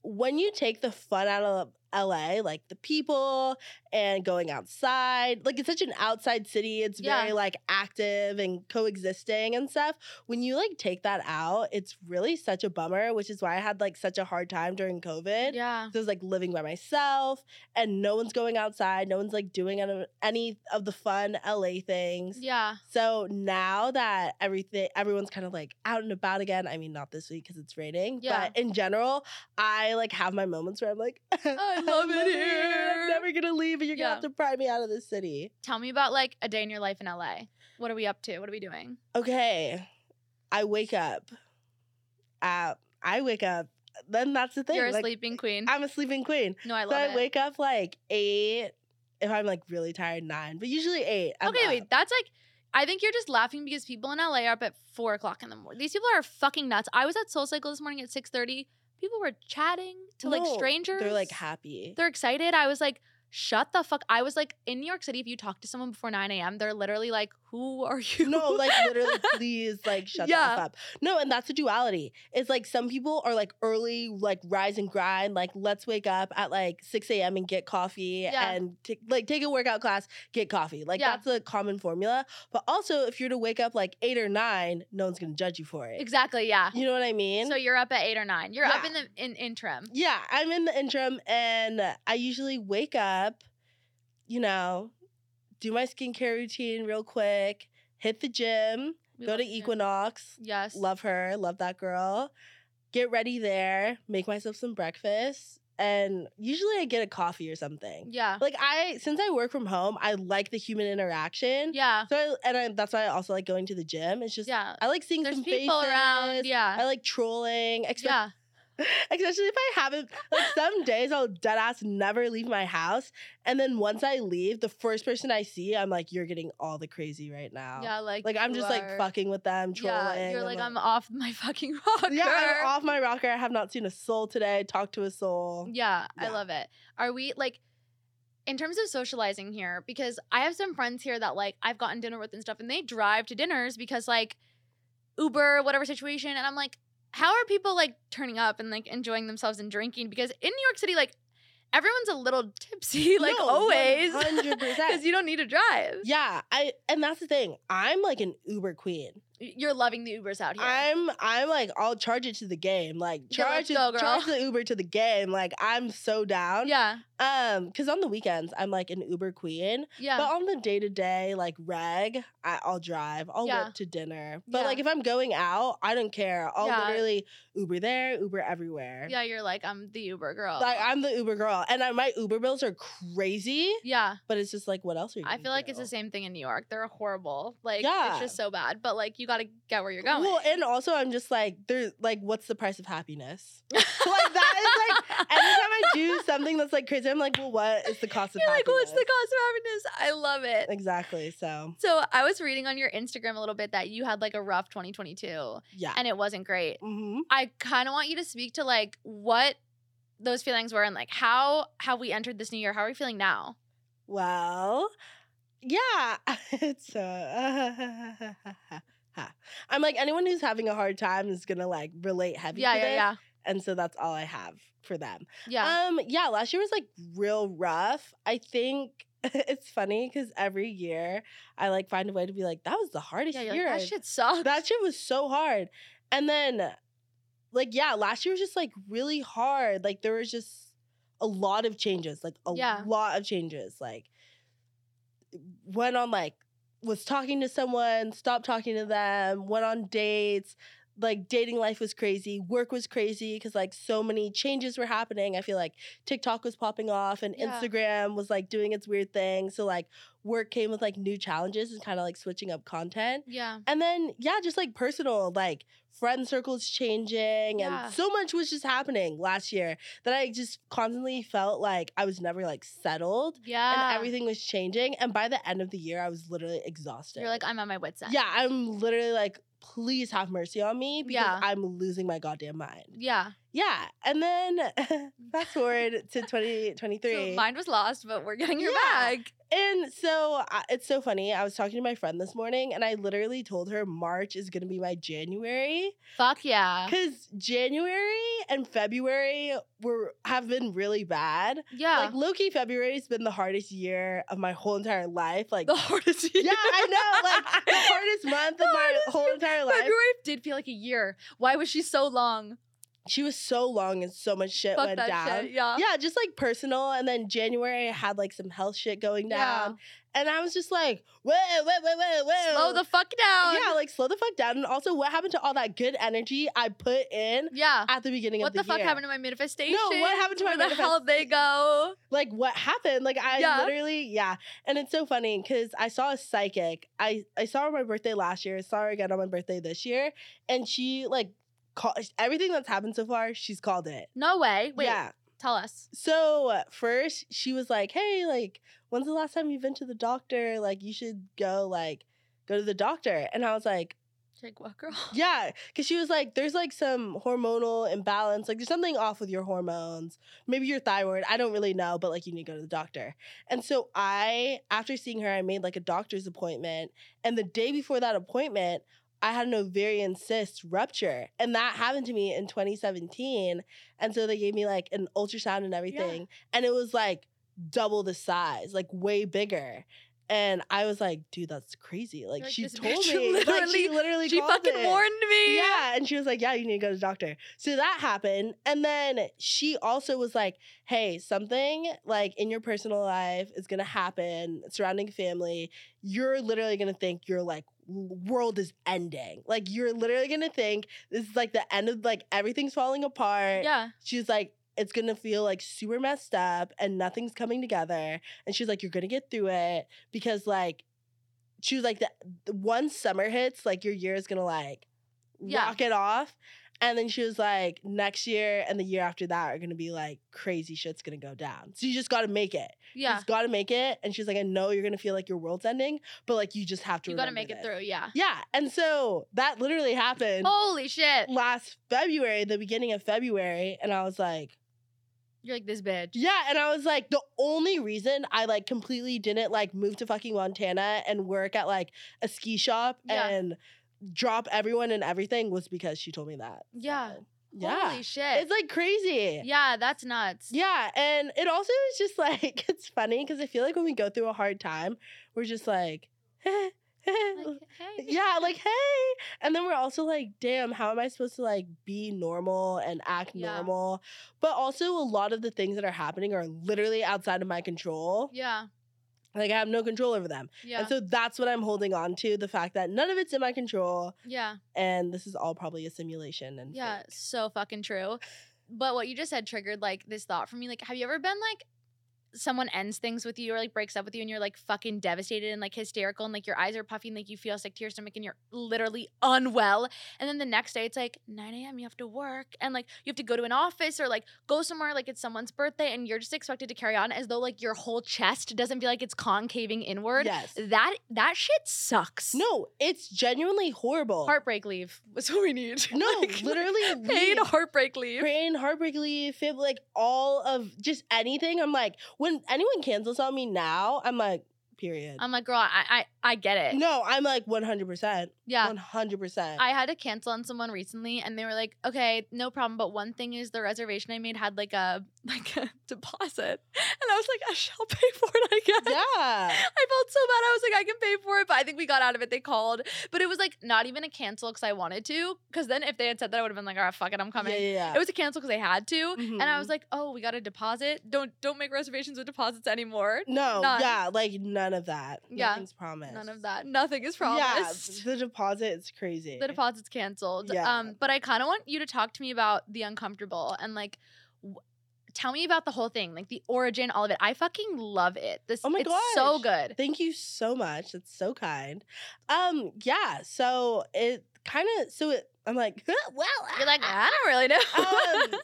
When you take the fun out of LA, like the people and going outside, like it's such an outside city. It's very like active and coexisting and stuff. When you like take that out, it's really such a bummer, which is why I had like such a hard time during COVID. Yeah. So I was like living by myself and no one's going outside. No one's like doing any- of the fun LA things. Yeah. So now that everything, everyone's kind of like out and about again. I mean, not this week because it's raining, Yeah. but in general, I like have my moments where I'm like, I oh, love it here." I'm never gonna leave, and you're Yeah. gonna have to pry me out of the city. Tell me about like a day in your life in LA. What are we up to? What are we doing? Okay, I wake up. Uh, I wake up. Then that's the thing. You're a like, sleeping queen. I'm a sleeping queen. no, I so love I it. wake up like eight. If I'm like really tired, nine, but usually eight. I'm okay, wait. up. That's like, I think you're just laughing because people in LA are up at four o'clock in the morning. These people are fucking nuts. I was at Soul Cycle this morning at six thirty. People were chatting to like strangers. They're like happy. they're excited. I was like, shut the fuck. I was like, in New York City, if you talk to someone before 9 a.m., they're literally like, who are you? No, like literally, please, like shut the Yeah. Up. No, and that's a duality. It's like some people are like early, like rise and grind, like let's wake up at like 6 a.m. and get coffee Yeah. and t- like take a workout class, get coffee. Like Yeah. that's a common formula. But also, if you're to wake up like eight or nine, no one's gonna judge you for it. exactly. Yeah. You know what I mean? So you're up at eight or nine. You're up in the in interim. yeah, I'm in the interim and I usually wake up, you know, do my skincare routine real quick, hit the gym, We go to gym. Equinox. Yes. Love her, love that girl. Get ready there, make myself some breakfast, and usually I get a coffee or something. Yeah. Like I, since I work from home, I like the human interaction. Yeah. So I, and I, that's why I also like going to the gym. It's just Yeah. I like seeing There's some people around. faces. Yeah. I like trolling, espe- yeah. Especially if I haven't. Like some days, I'll dead ass never leave my house, and then once I leave, the first person I see, I'm like, "You're getting all the crazy right now." Yeah. Like. Like I'm just like fucking with them, trolling. Yeah. You're I'm like, I'm off my fucking rocker. Yeah, I'm off my rocker. I have not seen a soul today. Talk to a soul. Yeah, I love it. Are we like in terms of socializing here because I have some friends here that like I've gotten dinner with and stuff and they drive to dinners because like Uber whatever situation and I'm like how are people like turning up and like enjoying themselves and drinking because in New York City like everyone's a little tipsy like No, always 100%. because you don't need to drive. Yeah, I and that's the thing. I'm like an Uber queen. You're loving the Ubers out here. I'm I'm like I'll charge it to the game. Like charge it, go, charge the Uber to the game. Like I'm so down. yeah, Um, because on the weekends I'm like an Uber queen, yeah, but on the day to day like reg, I, I'll drive. I'll Yeah. whip to dinner. But Yeah. like if I'm going out, I don't care. I'll Yeah. literally Uber there, Uber everywhere. yeah. You're like I'm the Uber girl. Like I'm the Uber girl, and I, my Uber bills are crazy. yeah. But it's just like, what else are you? I feel like it's the same thing in New York. They're horrible. Like Yeah. it's just so bad. But like you gotta get where you're going. Well, and also I'm just like, there's like, what's the price of happiness? like that is like, anytime I do something that's like crazy, I'm like, well, what is the cost of You're like, happiness? what's the cost of happiness? I love it. Exactly. So So I was reading on your Instagram a little bit that you had like a rough 2022 yeah. and it wasn't great. hmm I kind of want you to speak to like what those feelings were and like how have we entered this new year? How are we feeling now? Well, yeah, it's uh, I'm like anyone who's having a hard time is gonna like relate heavy. Yeah, to yeah, this, yeah. And so that's all I have for them. Yeah. Um, yeah, last year was like real rough. I think it's funny because every year I like find a way to be like, that was the hardest yeah, year. like, that shit sucks. that shit was so hard. And then, like, yeah, last year was just like really hard. Like, there was just a lot of changes, like, a Yeah. lot of changes. Like, went on, like, was talking to someone, stopped talking to them, went on dates. Like, dating life was crazy. Work was crazy because, like, so many changes were happening. I feel like TikTok was popping off and Yeah. Instagram was, like, doing its weird thing. So, like, work came with, like, new challenges and kind of, like, switching up content. yeah. And then, yeah, just like personal, like friend circles changing, Yeah. and so much was just happening last year that I just constantly felt like I was never like settled Yeah. and everything was changing. And by the end of the year, I was literally exhausted. You're like, I'm at my wits end. yeah, I'm literally like, please have mercy on me because Yeah. I'm losing my goddamn mind. Yeah. Yeah. And then fast forward to 2023. So mine was lost, but we're getting her Yeah. back. And so I it's so funny. I was talking to my friend this morning and I literally told her March is going to be my January Fuck yeah. cuz January and February were have been really bad. Yeah. Like Loki February's been the hardest year of my whole entire life. Like the hardest year. Yeah, I know. Like the hardest month The of my whole entire life. February did feel like a year. Why was she so long? She was so long and so much shit Fuck went down. shit. Yeah. Yeah, just like personal. And then January I had like some health shit going down. And I was just like, whoa, whoa, whoa, whoa, whoa. Slow the fuck down. Yeah, like slow the fuck down. And also, what happened to all that good energy I put in Yeah. at the beginning What of the, the fuck year? happened to my manifestation? No, what happened to my manifestation? Where the hell did they go? like what happened? Like I Yeah. literally, yeah. And it's so funny because I saw a psychic. I I saw her on my birthday last year. Saw her again on my birthday this year, and she like call everything that's happened so far. She's called it. No way. Wait. Yeah. Tell us. So uh, first she was like, "Hey, like, when's the last time you've been to the doctor? Like, you should go like go to the doctor." And I was like, Jake, what girl? Yeah, because she was like, there's like some hormonal imbalance. Like, there's something off with your hormones. Maybe your thyroid. I don't really know, but like, you need to go to the doctor. And so I, after seeing her, I made like a doctor's appointment. And the day before that appointment, I had an ovarian cyst rupture. And that happened to me in 2017. And so they gave me like an ultrasound and everything. And it was like double the size, like way bigger. And I was like, dude, that's crazy. Like, like, she told me. like, literally- she literally She fucking it. warned me. Yeah, and she was like, "Yeah, you need to go to the doctor." So that happened, and then she also was like, "Hey, something like in your personal life is gonna happen surrounding family. You're literally gonna think you're like world is ending. Like you're literally gonna think this is like the end of like everything's falling apart." Yeah. She's like. It's gonna feel like super messed up and nothing's coming together. And she's like, You're gonna get through it because, like, she was like, the, the once summer hits, like, your year is gonna, like, Yeah. rock it off. And then she was like, next year and the year after that are gonna be like crazy shit's gonna go down. So you just gotta make it. You Yeah. just gotta make it. And she's like, I know you're gonna feel like your world's ending, but like you just have to You gotta make it this." through. Yeah. Yeah. And so that literally happened Holy shit. last February, the beginning of February. And I was like, You're like this bitch. yeah, and I was like, the only reason I like completely didn't like move to fucking Montana and work at like a ski shop Yeah. and drop everyone and everything was because she told me that. Yeah. So, yeah. Holy shit. It's like crazy. yeah, that's nuts. Yeah, and it also is just like it's funny because I feel like when we go through a hard time, we're just like, Like, hey. yeah, like hey, and then we're also like, damn, how am I supposed to like be normal and act Yeah. normal? But also, a lot of the things that are happening are literally outside of my control. Yeah. Like I have no control over them, Yeah. and so that's what I'm holding on to: the fact that none of it's in my control, yeah. and this is all probably a simulation. And Yeah. fake. So fucking true. But what you just said triggered like this thought for me. Like, have you ever been like someone ends things with you or like breaks up with you and you're like fucking devastated and like hysterical and like your eyes are puffy and like you feel sick to your stomach and you're literally unwell. And then the next day it's like 9 a.m. you have to work and like you have to go to an office or like go somewhere like it's someone's birthday and you're just expected to carry on as though like your whole chest doesn't feel like it's concaving inward. Yes. That that shit sucks. No, it's genuinely horrible. Heartbreak leave. That's what we need. No, Like, literally paid heartbreak leave. Pain, heartbreak leave, fib, like all of just anything. I'm like, when anyone cancels on me now, I'm like, period. I'm like, girl, I I, I get it. no, I'm like 100%. yeah. 100%. I had to cancel on someone recently and they were like, okay, no problem. But one thing is the reservation I made had like a like a deposit. And I was like, I shall pay for it, I guess. yeah. I felt so bad. I was like, I can pay for it, but I think we got out of it. They called. But it was like not even a cancel because I wanted to. Because then if they had said that, I would have been like, all right, fuck it, I'm coming. Yeah, yeah, yeah. It was a cancel because I had to. And I was Mhm. like, oh, we got a deposit. Don't don't make reservations with deposits anymore. no, none. yeah, like none of that. Yeah, Nothing's promised. None of that. Nothing is promised. Yeah, the deposit is crazy. the deposit's canceled. Yeah. Um, but I kind of want you to talk to me about the uncomfortable and like, w- tell me about the whole thing, like the origin, all of it. I fucking love it. This, Oh my it's so good. Thank you so much. That's so kind. Um, yeah, so it kind of so it I'm like, well, You're like, I don't really know. um,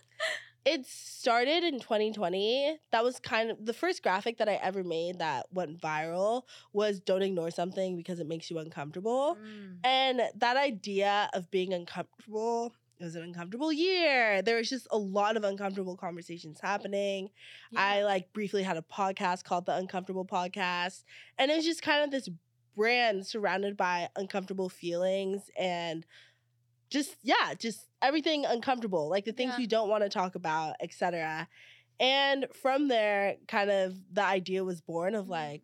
it started in 2020. That was kind of the first graphic that I ever made that went viral was don't ignore something because it makes you uncomfortable. Mm, And that idea of being uncomfortable it was an uncomfortable year. There was just a lot of uncomfortable conversations happening. I like briefly had a podcast called the Uncomfortable Podcast, and it was just kind of this brand surrounded by uncomfortable feelings and just yeah, just everything uncomfortable, like the things Yeah. we don't want to talk about, etc. And from there, kind of the idea was born of mm-hmm. like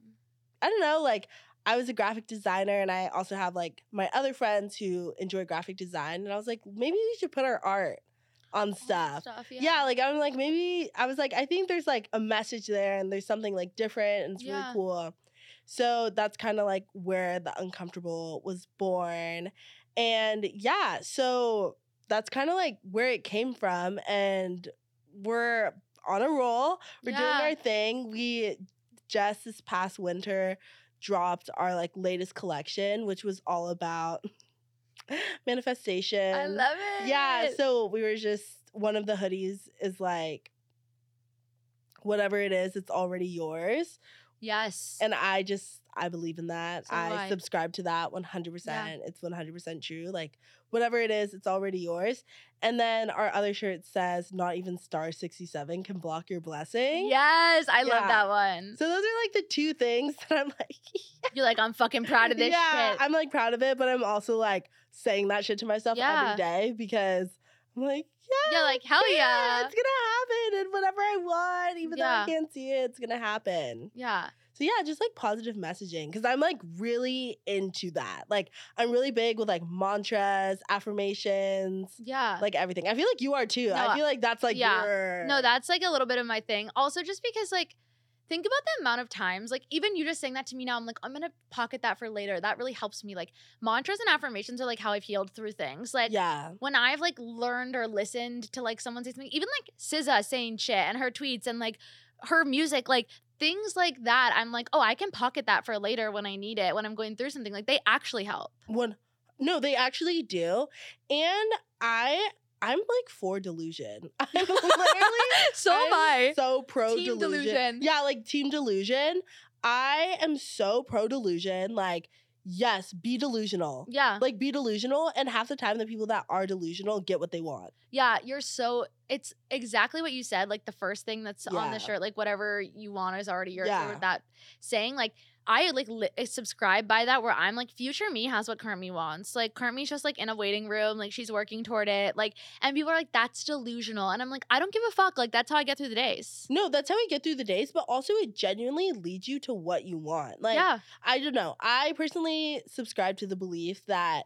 I don't know, like I was a graphic designer and I also have like my other friends who enjoy graphic design. And I was like, maybe we should put our art on stuff. Yeah. like I'm like, maybe I was like, I think there's like a message there and there's something like different and it's Yeah. really cool. So that's kind of like where the uncomfortable was born. And yeah, so that's kind of like where it came from. And we're on a roll. We're Yeah. doing our thing. We just this past winter dropped our like latest collection, which was all about manifestation. I love it. Yeah, so we were just one of the hoodies is like whatever it is, it's already yours. Yes. And I just I believe in that. So I I. subscribe to that 100%. It's 100% true. Like whatever it is, it's already yours. And then our other shirt says not even star 67 can block your blessing. yes, I Yeah. love that one. So those are like the two things that I'm like You're like, I'm fucking proud of this yeah, shit. I'm like proud of it, but I'm also like saying that shit to myself Yeah. every day because I'm like, yeah, yeah, like hell yeah. it's gonna happen, and whatever I want, even though I can't see it, it's gonna happen. Yeah. So yeah, just like positive messaging because I'm like really into that. Like I'm really big with like mantras, affirmations, Yeah. like everything. I feel like you are too. No, I feel like that's like yeah. your No, that's like a little bit of my thing. Also, just because like think about the amount of times, like even you just saying that to me now, I'm like, I'm gonna pocket that for later. That really helps me. Like mantras and affirmations are like how I've healed through things. Like yeah. when I've like learned or listened to like someone say something, even like SZA saying shit and her tweets and like her music, like things like that, I'm like, oh, I can pocket that for later when I need it, when I'm going through something. Like they actually help. One, no, they actually do, and I. I'm like for delusion. I'm literally so am I. so pro Team delusion. delusion. Yeah, like team delusion. I am so pro delusion. Like, yes, be delusional. yeah. Like, be delusional. And half the time, the people that are delusional get what they want. Yeah, you're so it's exactly what you said. Like the first thing that's on the shirt, like whatever you want is already yours. Yeah. That saying, like I like li- eh, subscribe by that. Where I'm like, future me has what current me wants. Like current me's just like in a waiting room, like she's working toward it. Like, and people are like, that's delusional, and I'm like, I don't give a fuck. Like that's how I get through the days. No, that's how we get through the days, but also it genuinely leads you to what you want. Like, yeah, I don't know. I personally subscribe to the belief that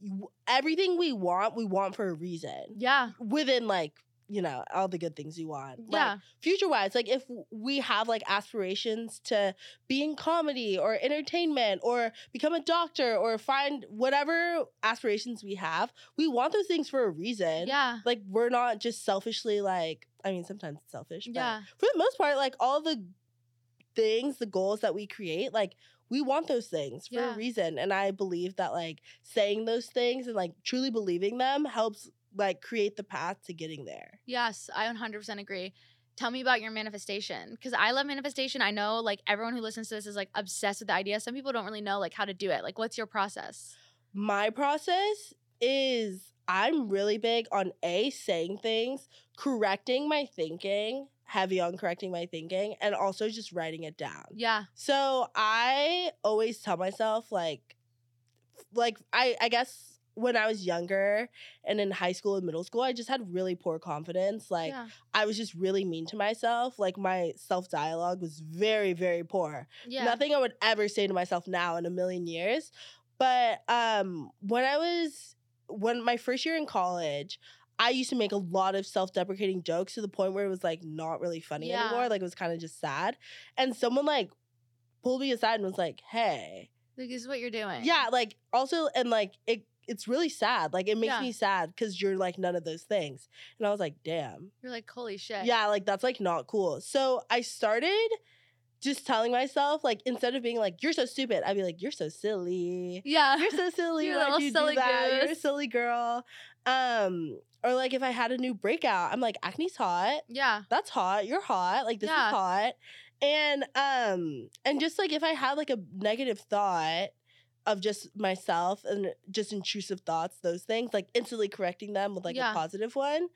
you- everything we want, we want for a reason. yeah, Within, like, you know, all the good things you want. Like, yeah, future wise, like if we have like aspirations to be in comedy or entertainment or become a doctor or find whatever aspirations we have, we want those things for a reason. yeah, Like we're not just selfishly like, I mean, sometimes it's selfish, but yeah, for the most part, like all the things, the goals that we create, like we want those things for Yeah. a reason. And I believe that like saying those things and like truly believing them helps like create the path to getting there. yes. I 100% agree. Tell me about your manifestation because I love manifestation. I know like everyone who listens to this is like obsessed with the idea. Some people don't really know like how to do it. Like, what's your process? My process is I'm really big on A, saying things, correcting my thinking, heavy on correcting my thinking, and also just writing it down. Yeah, So I always tell myself like like I I guess when I was younger and in high school and middle school, I just had really poor confidence. Like yeah, I was just really mean to myself. Like my self-dialogue was very, very poor. yeah. Nothing I would ever say to myself now in a million years. But um when I was when my first year in college, I used to make a lot of self-deprecating jokes to the point where it was like not really funny Yeah. anymore. Like it was kind of just sad. And someone like pulled me aside and was like, "Hey, Like, this is what you're doing. yeah, like also and like it it's really sad. Like it makes Yeah. me sad cuz you're like none of those things." And I was like, "Damn." You're like, holy shit. Yeah, like that's like not cool. So I started just telling myself, like, instead of being like, you're so stupid, I'd be like, you're so silly. Yeah. You're so silly. You're a Why'd you silly do that? You're a silly girl. Um, or like if I had a new breakout, I'm like, acne's hot. yeah. That's hot. You're hot. Like this Yeah. is hot. And um, and just like if I had like a negative thought, of just myself and just intrusive thoughts, those things, like instantly correcting them with like Yeah. a positive one.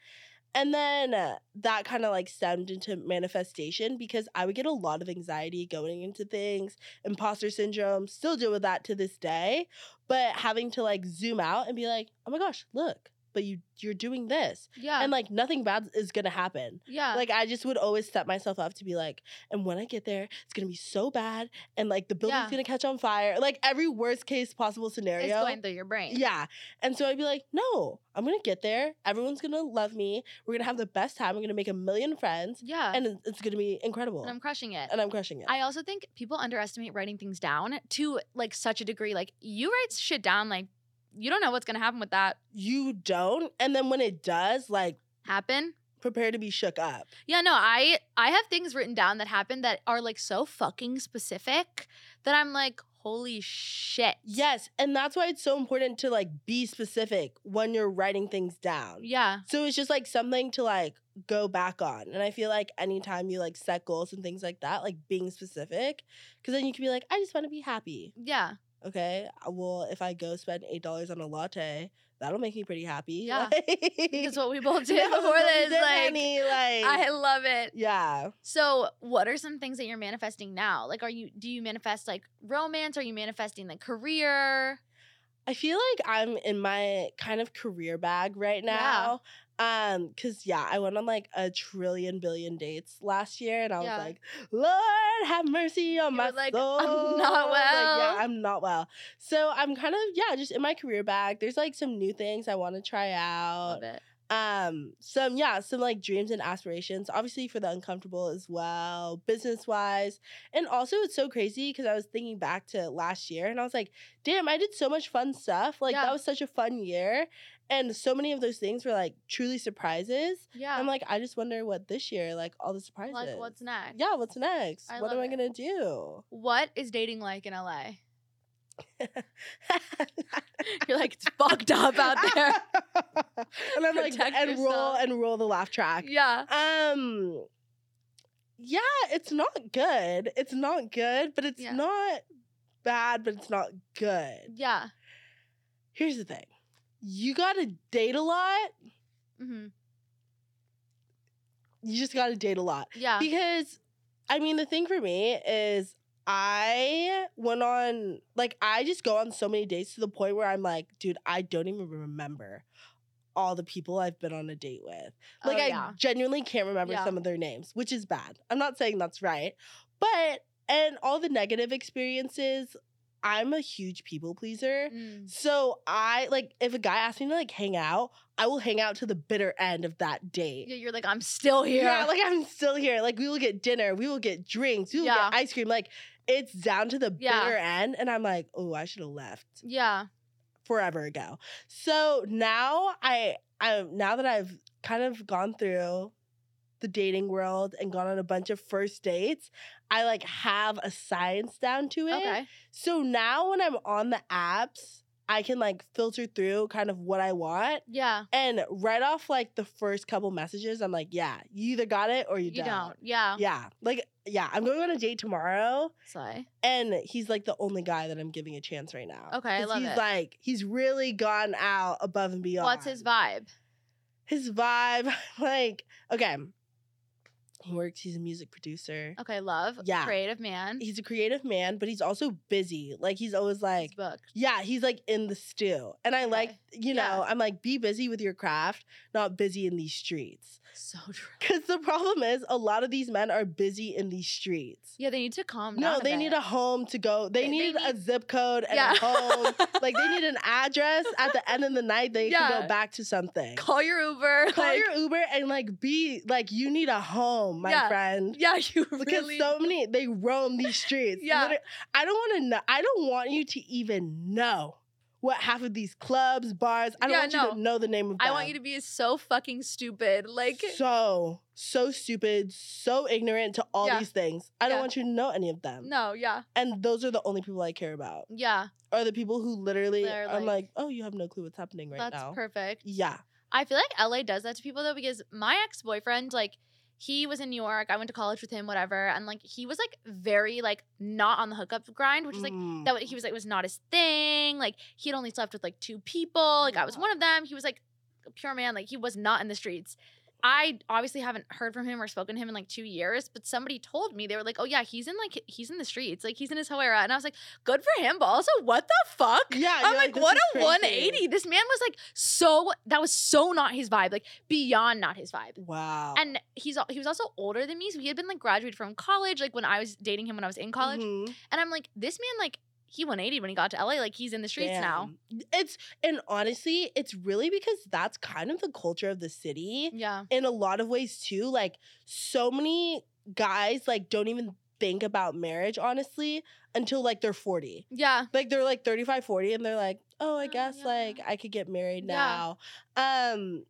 And then uh, that kind of like stemmed into manifestation because I would get a lot of anxiety going into things, imposter syndrome, still deal with that to this day. But having to like zoom out and be like, oh my gosh, look, but you you're doing this. Yeah. And like nothing bad is gonna happen. yeah. Like I just would always set myself up to be like, and when I get there, it's gonna be so bad, and like the building's Yeah. gonna catch on fire, like every worst case possible scenario. it's going through your brain. yeah, and so I'd be like, no, I'm gonna get there. Everyone's gonna love me. We're gonna have the best time. I'm gonna make a million friends, Yeah. and it's gonna be incredible. and I'm crushing it. and I'm crushing it. I also think people underestimate writing things down to like such a degree. Like you write shit down, like you don't know what's gonna happen with that you don't, and then when it does, like happen. prepare to be shook up. Yeah, no, I I have things written down that happen that are like so fucking specific that I'm like, holy shit. Yes, and that's why it's so important to like be specific when you're writing things down. Yeah. So it's just like something to like go back on. And I feel like anytime you like set goals and things like that, like being specific, because then you can be like, I just want to be happy. Yeah. Okay. uh, Well, if I go spend $8 on a latte, that'll make me pretty happy. Yeah. Like- That's what we both did before this. did, Like honey, like, I love it. yeah. So, what are some things that you're manifesting now? Like, are you do you manifest like romance? Are you manifesting like career? I feel like I'm in my kind of career bag right Yeah. now. Um, cause yeah, I went on like a trillion billion dates last year, and I was Yeah. like, Lord, have mercy on You my like, soul. "I'm not Like, yeah. I'm not well. So I'm kind of yeah, just in my career bag. There's like some new things I want to try out. Love it. Um, some yeah, some like dreams and aspirations, obviously for the uncomfortable as well, business wise. And also it's so crazy because I was thinking back to last year and I was like, damn, I did so much fun stuff. Like Yeah. that was such a fun year. And so many of those things were like truly surprises. Yeah. I'm like, I just wonder what this year, like all the surprises. like, what's next? yeah, what's next? I what am I gonna do? What is dating like in LA? You're like, it's fucked up out there. and I'm like, Protect and roll and roll the laugh track. Yeah. Um yeah, it's not good. It's not good, but it's Yeah. not bad, but it's not good. Yeah. Here's the thing. You got to date a lot. hmm You just got to date a lot. Yeah. Because I mean, the thing for me is I went on like I just go on so many dates to the point where I'm like, dude, I don't even remember all the people I've been on a date with. Like Oh, I genuinely can't remember Yeah. some of their names, which is bad. I'm not saying that's right. But and all the negative experiences, I'm a huge people pleaser. Mm. So I like if a guy asks me to like hang out, I will hang out to the bitter end of that date. Yeah, You're like, I'm still here. Yeah, like I'm still here. Like we will get dinner, we will get drinks, we will Yeah. get ice cream. Like it's down to the Yeah. bitter end, and I'm like, oh, I should have left yeah. forever ago. So now I, I now that I've kind of gone through the dating world and gone on a bunch of first dates, I like have a science down to it. Okay. So now when I'm on the apps, I can like filter through kind of what I want. Yeah. And right off like the first couple messages, I'm like, yeah, you either got it or you, You don't. Yeah. Yeah. Like, yeah, I'm going on a date tomorrow. Slay. And he's like the only guy that I'm giving a chance right now. Okay, I love he's it. like, he's really gone out above and beyond. What's his vibe? His vibe, like, okay. He works, he's a music producer. Okay, love. Yeah. Creative man. He's a creative man, but he's also busy. Like, he's always like, He's booked. Yeah, he's like in the stew. And I like, Okay. you Yeah. know, I'm like, be busy with your craft, not busy in these streets. So true. Because the problem is, a lot of these men are busy in these streets. Yeah, they need to calm down. No, a they bit. need a home to go. They, They- they need, a zip code and Yeah. a home. like, they need an address at the end of the night. They can go back to something. call your Uber. Call like- your Uber and like be like, you need a home, my Yeah. friend. Yeah, you Because really. so many they roam these streets. Yeah. Liter- I don't want to know. I don't want you to even know what half of these clubs, bars. I don't Yeah, want you to know the name of them. I want you to be so fucking stupid. Like, so so stupid, so ignorant to all Yeah. these things. I don't Yeah. want you to know any of them. no, yeah, And those are the only people I care about. yeah, Are the people who literally They're I'm like- like, oh, you have no clue what's happening right that's now. That's perfect. Yeah. I feel like LA does that to people though because my ex boyfriend, like, he was in New York. I went to college with him, whatever. And like he was like very like not on the hookup grind, which is like Mm. that he was like was not his thing. Like he had only slept with like two people. Like I was one of them. He was like a pure man. Like he was not in the streets. I obviously haven't heard from him or spoken to him in like two years, but somebody told me they were like, "Oh yeah, he's in like he's in the streets, like he's in his whole era." And I was like, "Good for him," but also, what the fuck? Yeah, I'm you're like, "What a crazy. 180. This man was like so that was so not his vibe, like beyond not his vibe. Wow. And he's he was also older than me, so he had been like graduated from college, like when I was dating him when I was in college. Mhm. And I'm like, this man, like, he 180 when he got to LA. Like, he's in the streets now. It's and honestly, it's really because that's kind of the culture of the city Yeah. in a lot of ways too. Like so many guys like don't even think about marriage honestly until like they're 40. Yeah. Like they're like 35, 40 and they're like, "Oh, I Oh, guess yeah. like I could get married Yeah. now." Um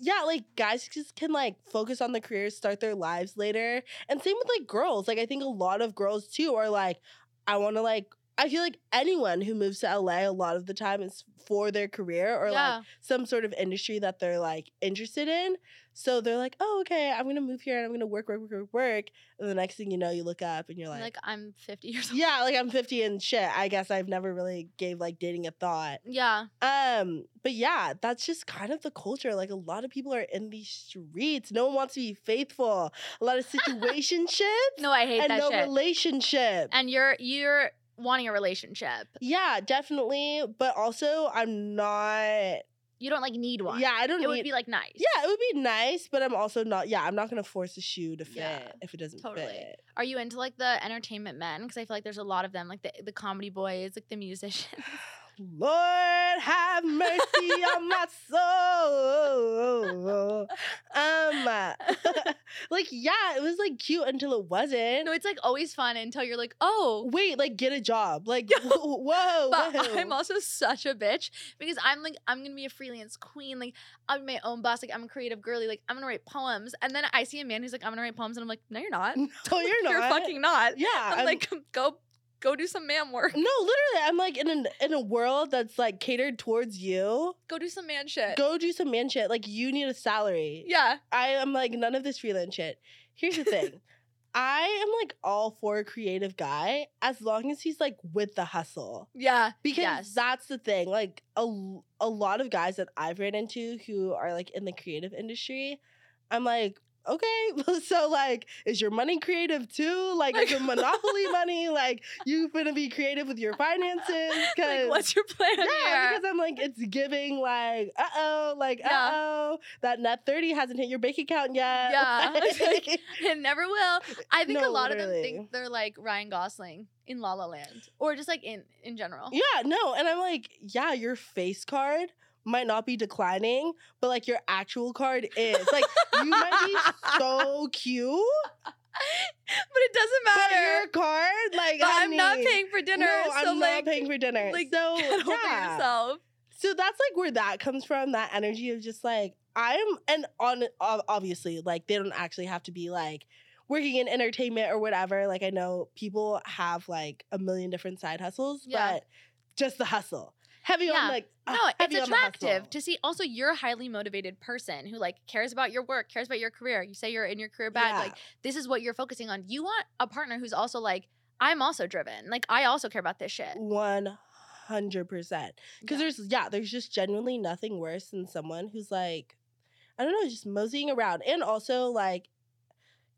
yeah, like guys just can like focus on the careers, start their lives later. And same with like girls. Like I think a lot of girls too are like I want to like I feel like anyone who moves to LA a lot of the time is for their career or like some sort of industry that they're like interested in. So they're like, oh, okay, I'm gonna move here and I'm gonna work, work, work, work, work. And the next thing you know, you look up and you're like, like, I'm 50 years old. yeah, like I'm 50 and shit. I guess I've never really gave like dating a thought. Yeah. Um, but yeah, that's just kind of the culture. Like a lot of people are in these streets. No one wants to be faithful. A lot of situationships No, I hate and that no shit. relationship. and you're, you're wanting a relationship. yeah, definitely. But also, I'm not. You don't like need one. Yeah, I don't. It need, would be like nice. Yeah, it would be nice, but I'm also not. Yeah, I'm not gonna force a shoe to fit Yeah, if it doesn't totally. fit. Are you into like the entertainment men? Because I feel like there's a lot of them, like the, the comedy boys, like the musicians. Lord have mercy on my soul. Um, like yeah, it was like cute until it wasn't. no, it's like always fun until you're like, oh, Wait, like get a job. Like whoa, whoa. But whoa. I'm also such a bitch because I'm like I'm gonna be a freelance queen. Like I'm my own boss. Like I'm a creative girly. Like I'm gonna write poems. And then I see a man who's like I'm gonna write poems, and I'm like, no, you're not. no, you're not. You're fucking not. yeah. I'm, I'm- like, go go do some man work. no, literally, I'm like in an in a world that's like catered towards you. Go do some man shit. Go do some man shit. Like you need a salary. Yeah. I am like none of this freelance shit. Here's the thing. I am like all for a creative guy as long as he's like with the hustle. Yeah. Because Yes. that's the thing. Like a, a lot of guys that I've ran into who are like in the creative industry, I'm like, okay, so like, is your money creative too? Like, is it monopoly money? Like, you finna be creative with your finances? Like, Because what's your plan yeah, here? because I'm like, it's giving like, uh oh, like, uh oh, that net 30 hasn't hit your bank account yet. Yeah. Like, it never will. I think a No, lot of them think they're like Ryan Gosling in La La Land, or just like in in general. yeah, no. And I'm like, yeah, your face card might not be declining, but like your actual card is. Like, you might be so cute, but it doesn't matter. your card, like, But I'm not paying for dinner, No, so I'm like, not paying for dinner. like, so, get over yeah. yourself. So that's like where that comes from. That energy of just like I'm, and on obviously, like they don't actually have to be like working in entertainment or whatever. Like I know people have like a million different side hustles, Yeah. but just the hustle, heavy Yeah. on like uh, No, it's heavy on the attractive to see. Also, you're a highly motivated person who like cares about your work, cares about your career. You say you're in your career bag. Yeah. Like this is what you're focusing on. You want a partner who's also like, I'm also driven. Like I also care about this shit. One hundred percent. Because there's yeah, there's just genuinely nothing worse than someone who's like, I don't know, just moseying around, and also like.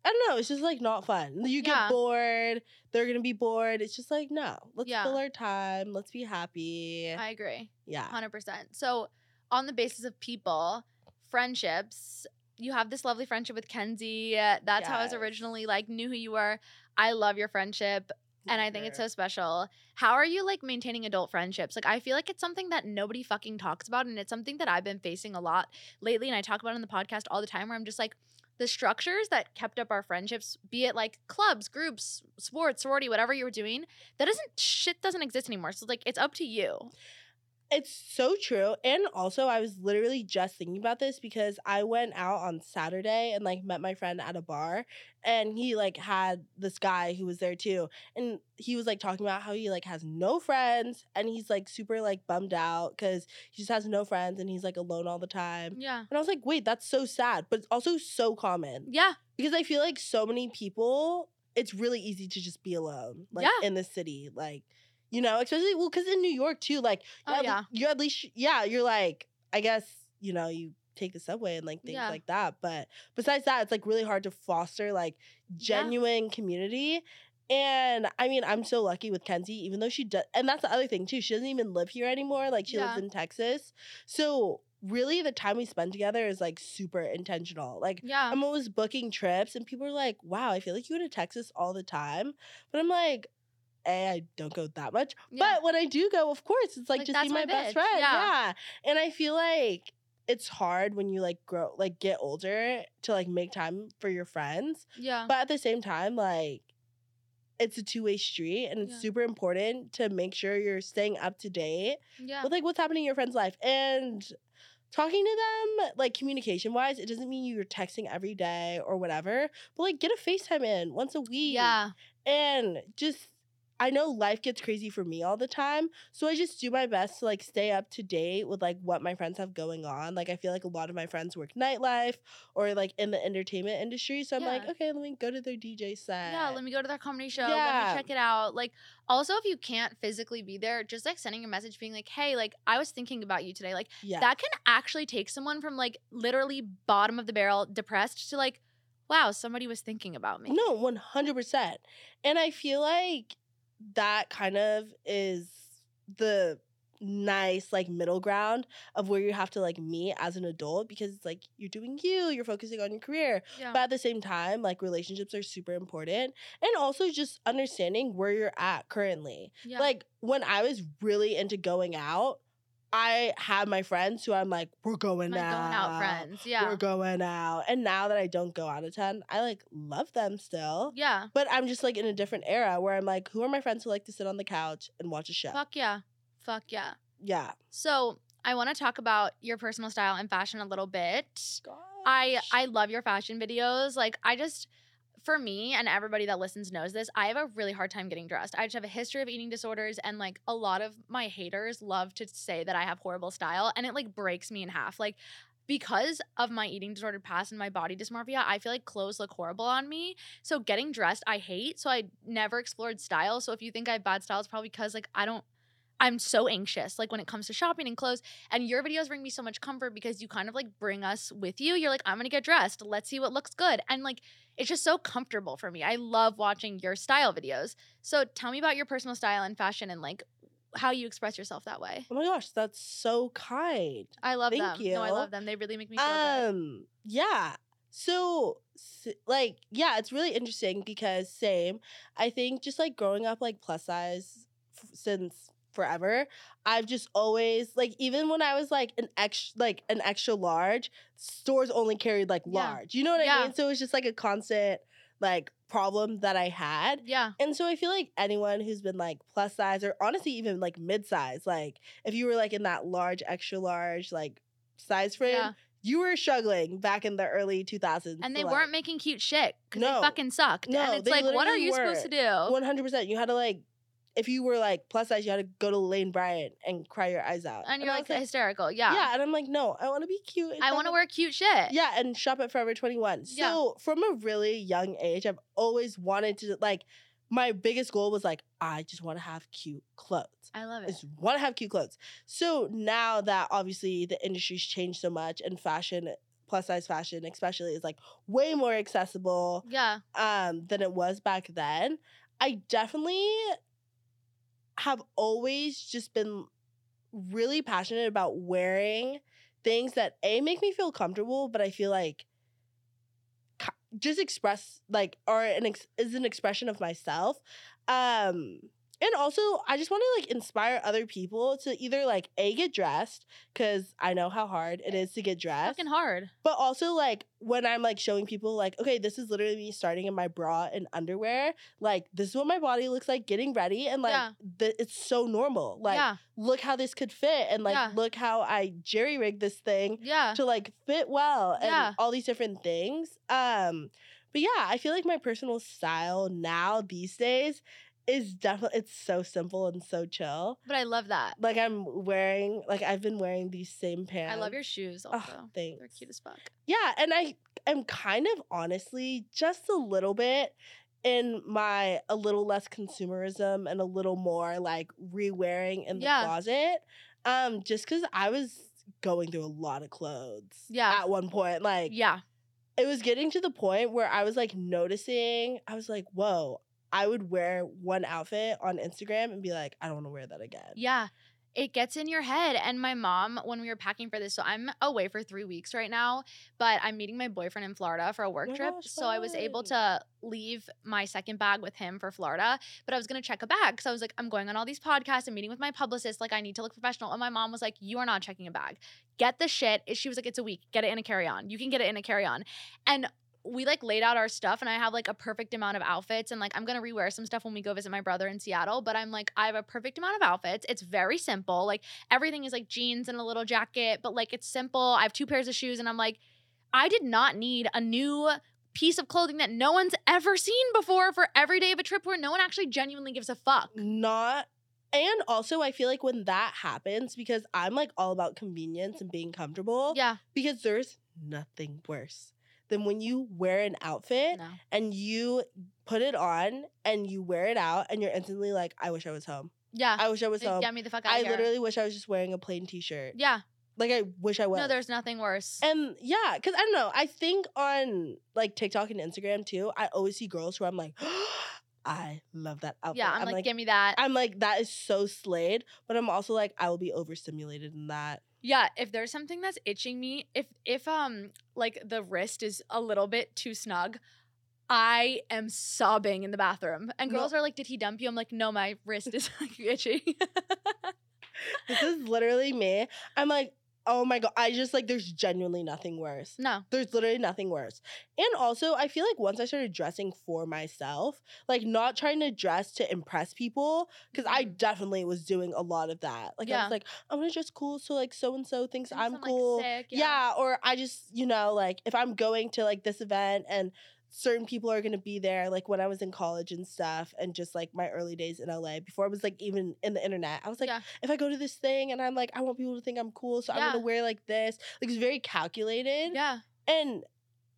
I don't know. It's just like not fun. You get Yeah. bored. They're gonna be bored. It's just like no. Let's Yeah. fill our time. Let's be happy. I agree. yeah. 100%. So, on the basis of people, friendships, you have this lovely friendship with Kenzie. Uh, That's how I was originally like knew who you were. I love your friendship and I think it's so special. How are you like maintaining adult friendships? Like I feel like it's something that nobody fucking talks about and it's something that I've been facing a lot lately and I talk about it on the podcast all the time where I'm just like the structures that kept up our friendships, be it like clubs, groups, sports, sorority, whatever you were doing, that doesn't shit doesn't exist anymore. So like it's up to you. It's so true. And also, I was literally just thinking about this because I went out on Saturday and like met my friend at a bar and he like had this guy who was there too. And he was like talking about how he like has no friends and he's like super like bummed out because he just has no friends and he's like alone all the time. Yeah. And I was like, wait, that's so sad, but it's also so common Yeah. because I feel like so many people, it's really easy to just be alone, like Yeah. in the city, like you know, especially well, because in New York too, like Oh, you're at- yeah. you're at least yeah, you're like I guess you know you take the subway and like things Yeah. like that, but besides that, it's like really hard to foster like Yeah. genuine community. And I mean, I'm so lucky with Kenzie, even though she does, and that's the other thing too. She doesn't even live here anymore. Like she lives in Texas, so really the time we spend together is like super intentional. Like Yeah. I'm always booking trips, and people are like, "Wow, I feel like you go to Texas all the time." But I'm like, "A, I don't go that much." Yeah. But when I do go, of course, it's like, Like, see my my, best friend. Yeah. Yeah. and I feel like it's hard when you like grow, like get older to like make time for your friends. yeah. But at the same time, like. It's a two way street, and it's Yeah. super important to make sure you're staying up to date yeah. with like what's happening in your friend's life and talking to them like communication wise it doesn't mean you're texting every day or whatever but like get a facetime in once a week Yeah. and just i know life gets crazy for me all the time so i just do my best to like stay up to date with like what my friends have going on like i feel like a lot of my friends work nightlife or like in the entertainment industry so i'm like okay let me go to their dj set Yeah, let me go to their comedy show. Yeah. Let me check it out. Like, also, if you can't physically be there, just like sending a message being like, hey, like, I was thinking about you today. Like, yeah that can actually take someone from like literally bottom of the barrel, depressed, to like, wow, somebody was thinking about me. No, one hundred percent. And I feel like that kind of is the nice like middle ground of where you have to like meet as an adult because it's like you're doing you, you're focusing on your career. Yeah. But at the same time, like relationships are super important. And also just understanding where you're at currently. yeah. Like when I was really into going out, I had my friends who I'm like, we're going out my out. going out friends. Yeah. We're going out. And now that I don't go out a ton, I like love them still. yeah. But I'm just like in a different era where I'm like, who are my friends who like to sit on the couch and watch a show? Fuck yeah. Fuck yeah. Yeah. So I want to talk about your personal style and fashion a little bit. I I love your fashion videos. Like I just for me and everybody that listens knows this, I have a really hard time getting dressed. I just have a history of eating disorders and like a lot of my haters love to say that I have horrible style and it like breaks me in half. Like because of my eating disordered past and my body dysmorphia, I feel like clothes look horrible on me. So getting dressed, I hate. So I never explored style. So if you think I have bad style, it's probably because like I don't I'm so anxious like when it comes to shopping and clothes and your videos bring me so much comfort because you kind of like bring us with you. You're like, I'm gonna get dressed. Let's see what looks good. And like, it's just so comfortable for me. I love watching your style videos. So tell me about your personal style and fashion and like how you express yourself that way. Oh my gosh, that's so kind. I love Thank them. No, I love them. They really make me feel good. Um, yeah. So, like, yeah, it's really interesting because same. I think just like growing up like plus size f- since forever, I've just always like even when I was like an extra like an extra large, stores only carried like Yeah. large. You know what Yeah. I mean? So it was just like a constant like problem that I had. Yeah. And so I feel like anyone who's been like plus size or honestly even like mid size, like if you were like in that large, extra large, like size frame, Yeah. you were struggling back in the early 2000s. And they like, weren't making cute shit because No. they fucking sucked. No, and it's like, what are you supposed to do? 100%. You had to like, if you were like plus size, you had to go to Lane Bryant and cry your eyes out. And you're I like hysterical. Yeah. yeah. And I'm like, no, I want to be cute. I want to wear cute shit. Yeah, and shop at Forever 21. Yeah. So from a really young age, I've always wanted to like, my biggest goal was like, I just want to have cute clothes. I love I it. just want to have cute clothes. So now that obviously the industry's changed so much and fashion, plus size fashion especially, is like way more accessible Yeah. um, than it was back then. I definitely have always just been really passionate about wearing things that a make me feel comfortable, but I feel like just express like or an ex- is an expression of myself. Um, And also, I just want to like inspire other people to either like a get dressed because I know how hard it is to get dressed, Fucking hard. but also like when I'm like showing people like, okay, this is literally me starting in my bra and underwear. Like this is what my body looks like getting ready, and like Yeah. th- it's so normal. Like yeah. look how this could fit, and like Yeah. look how I jerry rigged this thing Yeah. to like fit well and Yeah. all these different things. Um, but yeah, I feel like my personal style now these days is definitely it's so simple and so chill. But I love that. Like I'm wearing like I've been wearing these same pants. I love your shoes Oh, also. thanks. They're cute as fuck. Yeah, and I am kind of honestly just a little bit in my a little less consumerism and a little more like re-wearing in the Yeah. closet. Um, just because I was going through a lot of clothes. Yeah. At one point, like Yeah. it was getting to the point where I was like noticing. I was like, whoa. I would wear one outfit on Instagram and be like, I don't want to wear that again. Yeah. It gets in your head. And my mom, when we were packing for this, so I'm away for three weeks right now, but I'm meeting my boyfriend in Florida for a work my trip. gosh, so I was able to leave my second bag with him for Florida, but I was going to check a bag. because I was like, I'm going on all these podcasts and meeting with my publicist. Like, I need to look professional. And my mom was like, You are not checking a bag. Get the shit. She was like, It's a week. Get it in a carry on. You can get it in a carry on. And we like laid out our stuff and I have like a perfect amount of outfits and like I'm gonna rewear some stuff when we go visit my brother in Seattle. But I'm like, I have a perfect amount of outfits. It's very simple. Like everything is like jeans and a little jacket, but like it's simple. I have two pairs of shoes and I'm like, I did not need a new piece of clothing that no one's ever seen before for every day of a trip where no one actually genuinely gives a fuck. not and also I feel like when that happens because I'm like all about convenience and being comfortable Yeah. because there's nothing worse than when you wear an outfit No. and you put it on and you wear it out and you're instantly like I wish I was home. Yeah. I wish I was home. Get me the fuck out I of here. literally wish I was just wearing a plain t-shirt. Yeah. Like I wish I was. No, there's nothing worse. and yeah, because I don't know. I think on like TikTok and Instagram too, I always see girls who I'm like, I love that outfit. yeah, I'm, like, give me that. I'm like, that is so slayed. But I'm also like, I will be overstimulated in that. Yeah, if there's something that's itching me, if if um like the wrist is a little bit too snug, I am sobbing in the bathroom. And No. girls are like, "Did he dump you?" I'm like, "No, my wrist is like itchy." This is literally me. I'm like, oh my god. I just like, there's genuinely nothing worse. no. There's literally nothing worse. And also, I feel like once I started dressing for myself, like not trying to dress to impress people, because I Mhm. definitely was doing a lot of that. Like I Yeah. was like, I'm gonna dress cool so like so and so thinks I'm cool. sick, yeah. or I just, you know, like if I'm going to like this event and certain people are gonna be there, like when I was in college and stuff, and just like my early days in LA, before I was like even in the internet, I was like, Yeah. if I go to this thing and I'm like, I want people to think I'm cool, so I'm gonna wear like this. Like it's very calculated. Yeah. And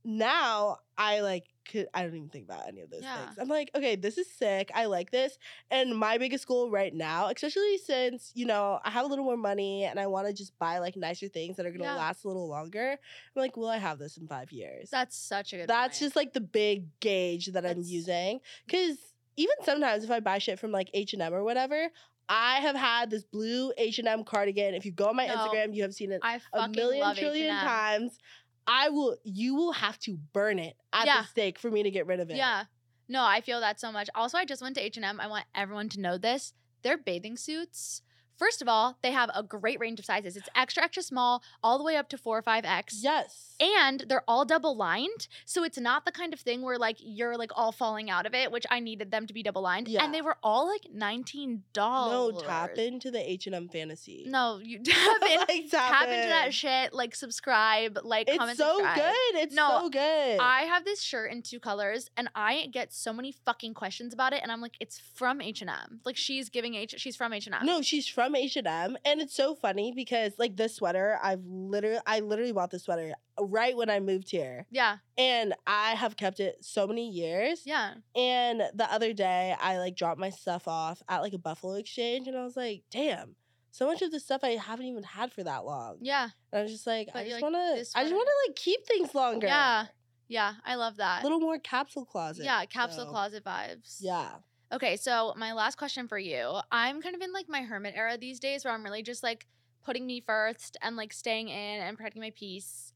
now I like could I don't even think about any of those Yeah. things. I'm like, okay, this is sick. I like this. And my biggest goal right now, especially since, you know, I have a little more money and I want to just buy like nicer things that are gonna Yeah. last a little longer. I'm like, will I have this in five years? That's such a good That's point. just like the big gauge that I'm using. Cause even sometimes if I buy shit from like H and M or whatever, I have had this blue H and M cardigan. If you go on my No. Instagram, you have seen it I a million trillion H&M. times. I will. You will have to burn it at Yeah. the stake for me to get rid of it. Yeah. No, I feel that so much. Also, I just went to H&M. I want everyone to know this. Their bathing suits, first of all, they have a great range of sizes. It's extra, extra small, all the way up to 4 or 5X. Yes. And they're all double lined. So it's not the kind of thing where like you're like all falling out of it, which I needed them to be double lined. Yeah. And they were all like $19. no, tap into the H and M fantasy. No, you tap in. like, tap into that shit. Like subscribe, like comment. It's comment, so subscribe. good. It's No, so good. I have this shirt in two colors, and I get so many fucking questions about it. And I'm like, it's from H and M. Like she's giving H. She's from H and M. no, she's from H and M, and it's so funny because like this sweater, I've literally, I literally bought this sweater right when I moved here, Yeah, and I have kept it so many years. yeah, And the other day, I like dropped my stuff off at like a Buffalo Exchange, and I was like, damn. So much of this stuff I haven't even had for that long. yeah, And I was just like, But I just like, want to, I just want to like keep things longer. yeah, yeah. I love that. A little more capsule closet. yeah, capsule so, closet vibes. Yeah. Okay, so my last question for you. I'm kind of in like my hermit era these days where I'm really just like putting me first and like staying in and protecting my peace.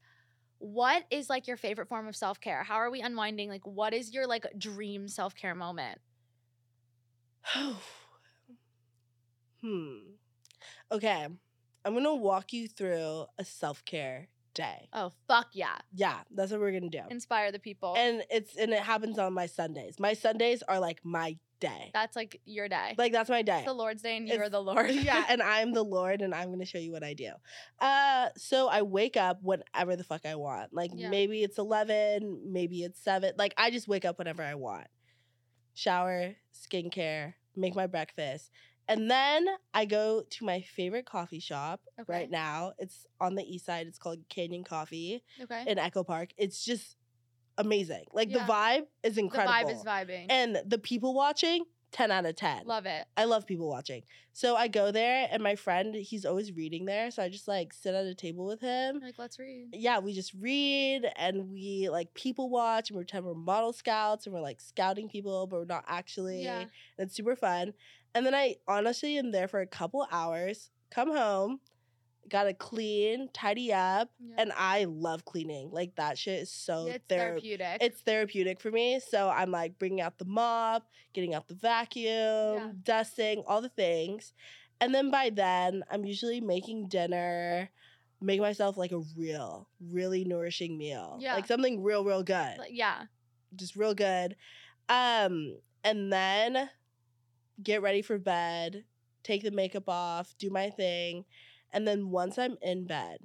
What is like your favorite form of self care? How are we unwinding? Like, what is your like dream self care moment? Hmm. Okay. I'm gonna walk you through a self care day. Oh fuck yeah! Yeah, that's what we're gonna do. Inspire the people. And it's and it happens on my Sundays. My Sundays are like my day. That's like your day. Like that's my day. It's the Lord's day, and you're the Lord. yeah, and I'm the Lord, and I'm gonna show you what I do. Uh, so I wake up whenever the fuck I want. Like Yeah. maybe it's eleven, maybe it's seven. Like I just wake up whenever I want. Shower, skincare, make my breakfast, and then I go to my favorite coffee shop Okay. right now. It's on the east side. It's called Canyon Coffee okay. in Echo Park. It's just amazing. Like Yeah. the vibe is incredible. the vibe is vibing. and the people watching, ten out of ten. Love it. I love people watching. So I go there and my friend, he's always reading there. So I just like sit at a table with him. Like, let's read. Yeah, we just read and we like people watch and pretend we're model scouts and we're like scouting people, but we're not actually. Yeah. And it's super fun. And then I honestly am there for a couple hours, come home, gotta clean, tidy up. Yeah. And I love cleaning. Like that shit is so Yeah, it's thera- therapeutic. it's therapeutic for me. So I'm like bringing out the mop, getting out the vacuum, dusting, all the things. And then by then, I'm usually making dinner, make myself like a real, really nourishing meal. Yeah. Like something real, real good. Like, yeah. Just real good. Um, and then get ready for bed, take the makeup off, do my thing. And then once I'm in bed,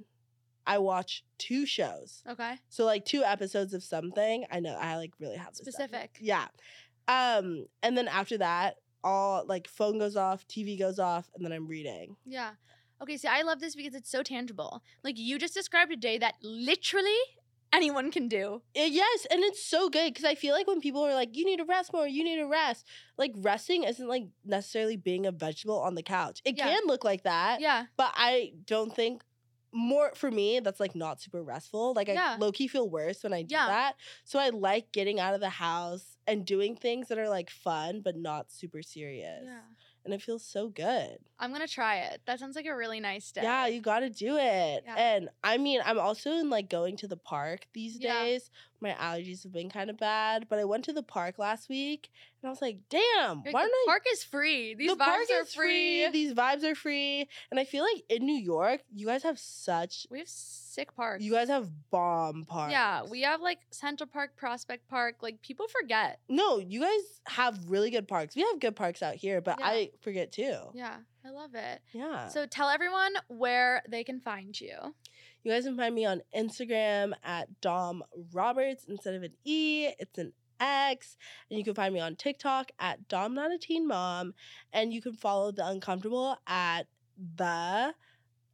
I watch two shows. Okay. So like two episodes of something. I know I like really have. Specific. Yeah. Um, and then after that, all like phone goes off, TV goes off, and then I'm reading. Yeah. Okay, see, I love this because it's so tangible. Like you just described a day that literally anyone can do. Uh, yes, and it's so good because I feel like when people are like, "You need to rest more," "You need to rest," like resting isn't like necessarily being a vegetable on the couch. It Yeah. can look like that, Yeah. but I don't think more for me that's like not super restful like Yeah. i low-key feel worse when i do Yeah. that so i like getting out of the house and doing things that are like fun but not super serious Yeah. And it feels so good I'm gonna try it. That sounds like a really nice day. yeah you gotta do it Yeah. and i mean i'm also in like going to the park these Yeah. days my allergies have been kind of bad but i went to the park last week and i was like damn Like, why the don't i park is free. These the vibes park are is free. These vibes are free, and I feel like in New York, you guys have such We have sick parks. You guys have bomb parks. Yeah, we have like Central Park, Prospect Park. Like people forget. No, you guys have really good parks. We have good parks out here, but Yeah. I forget too. Yeah, I love it. Yeah. So tell everyone where they can find you. You guys can find me on Instagram at Dom Roberts instead of an E. It's an X. And you can find me on TikTok at Dom Not a Teen Mom. And you can follow the uncomfortable at the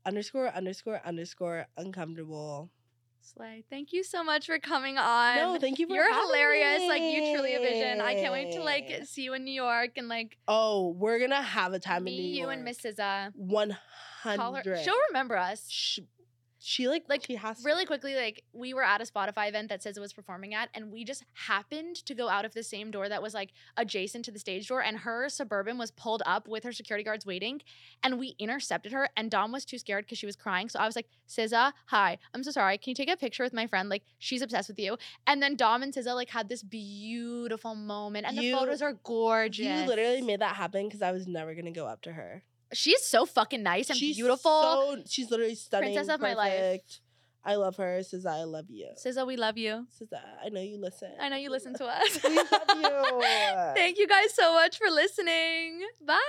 underscore underscore underscore uncomfortable. Slay. Thank you so much for coming on. no, thank you for You're hilarious. Like you truly a vision. I can't wait to like see you in New York and like Oh, we're gonna have a time me, in New York. you, and Miss SZA. Uh, one hundred. She'll remember us. Sh- she like Like, she has to. Really quickly, like we were at a Spotify event that SZA was performing at, and we just happened to go out of the same door that was like adjacent to the stage door, and her suburban was pulled up with her security guards waiting, and we intercepted her, and Dom was too scared because she was crying, so I was like, SZA, hi, I'm so sorry, can you take a picture with my friend? Like she's obsessed with you, and then Dom and SZA like had this beautiful moment, and You- the photos are gorgeous. You literally made that happen because I was never gonna go up to her. She's so fucking nice and she's beautiful. So, she's literally stunning. Princess of my life. I love her. SZA I love you. SZA, we love you. SZA I know you listen. I know you listen to us. we love you. Thank you guys so much for listening. Bye.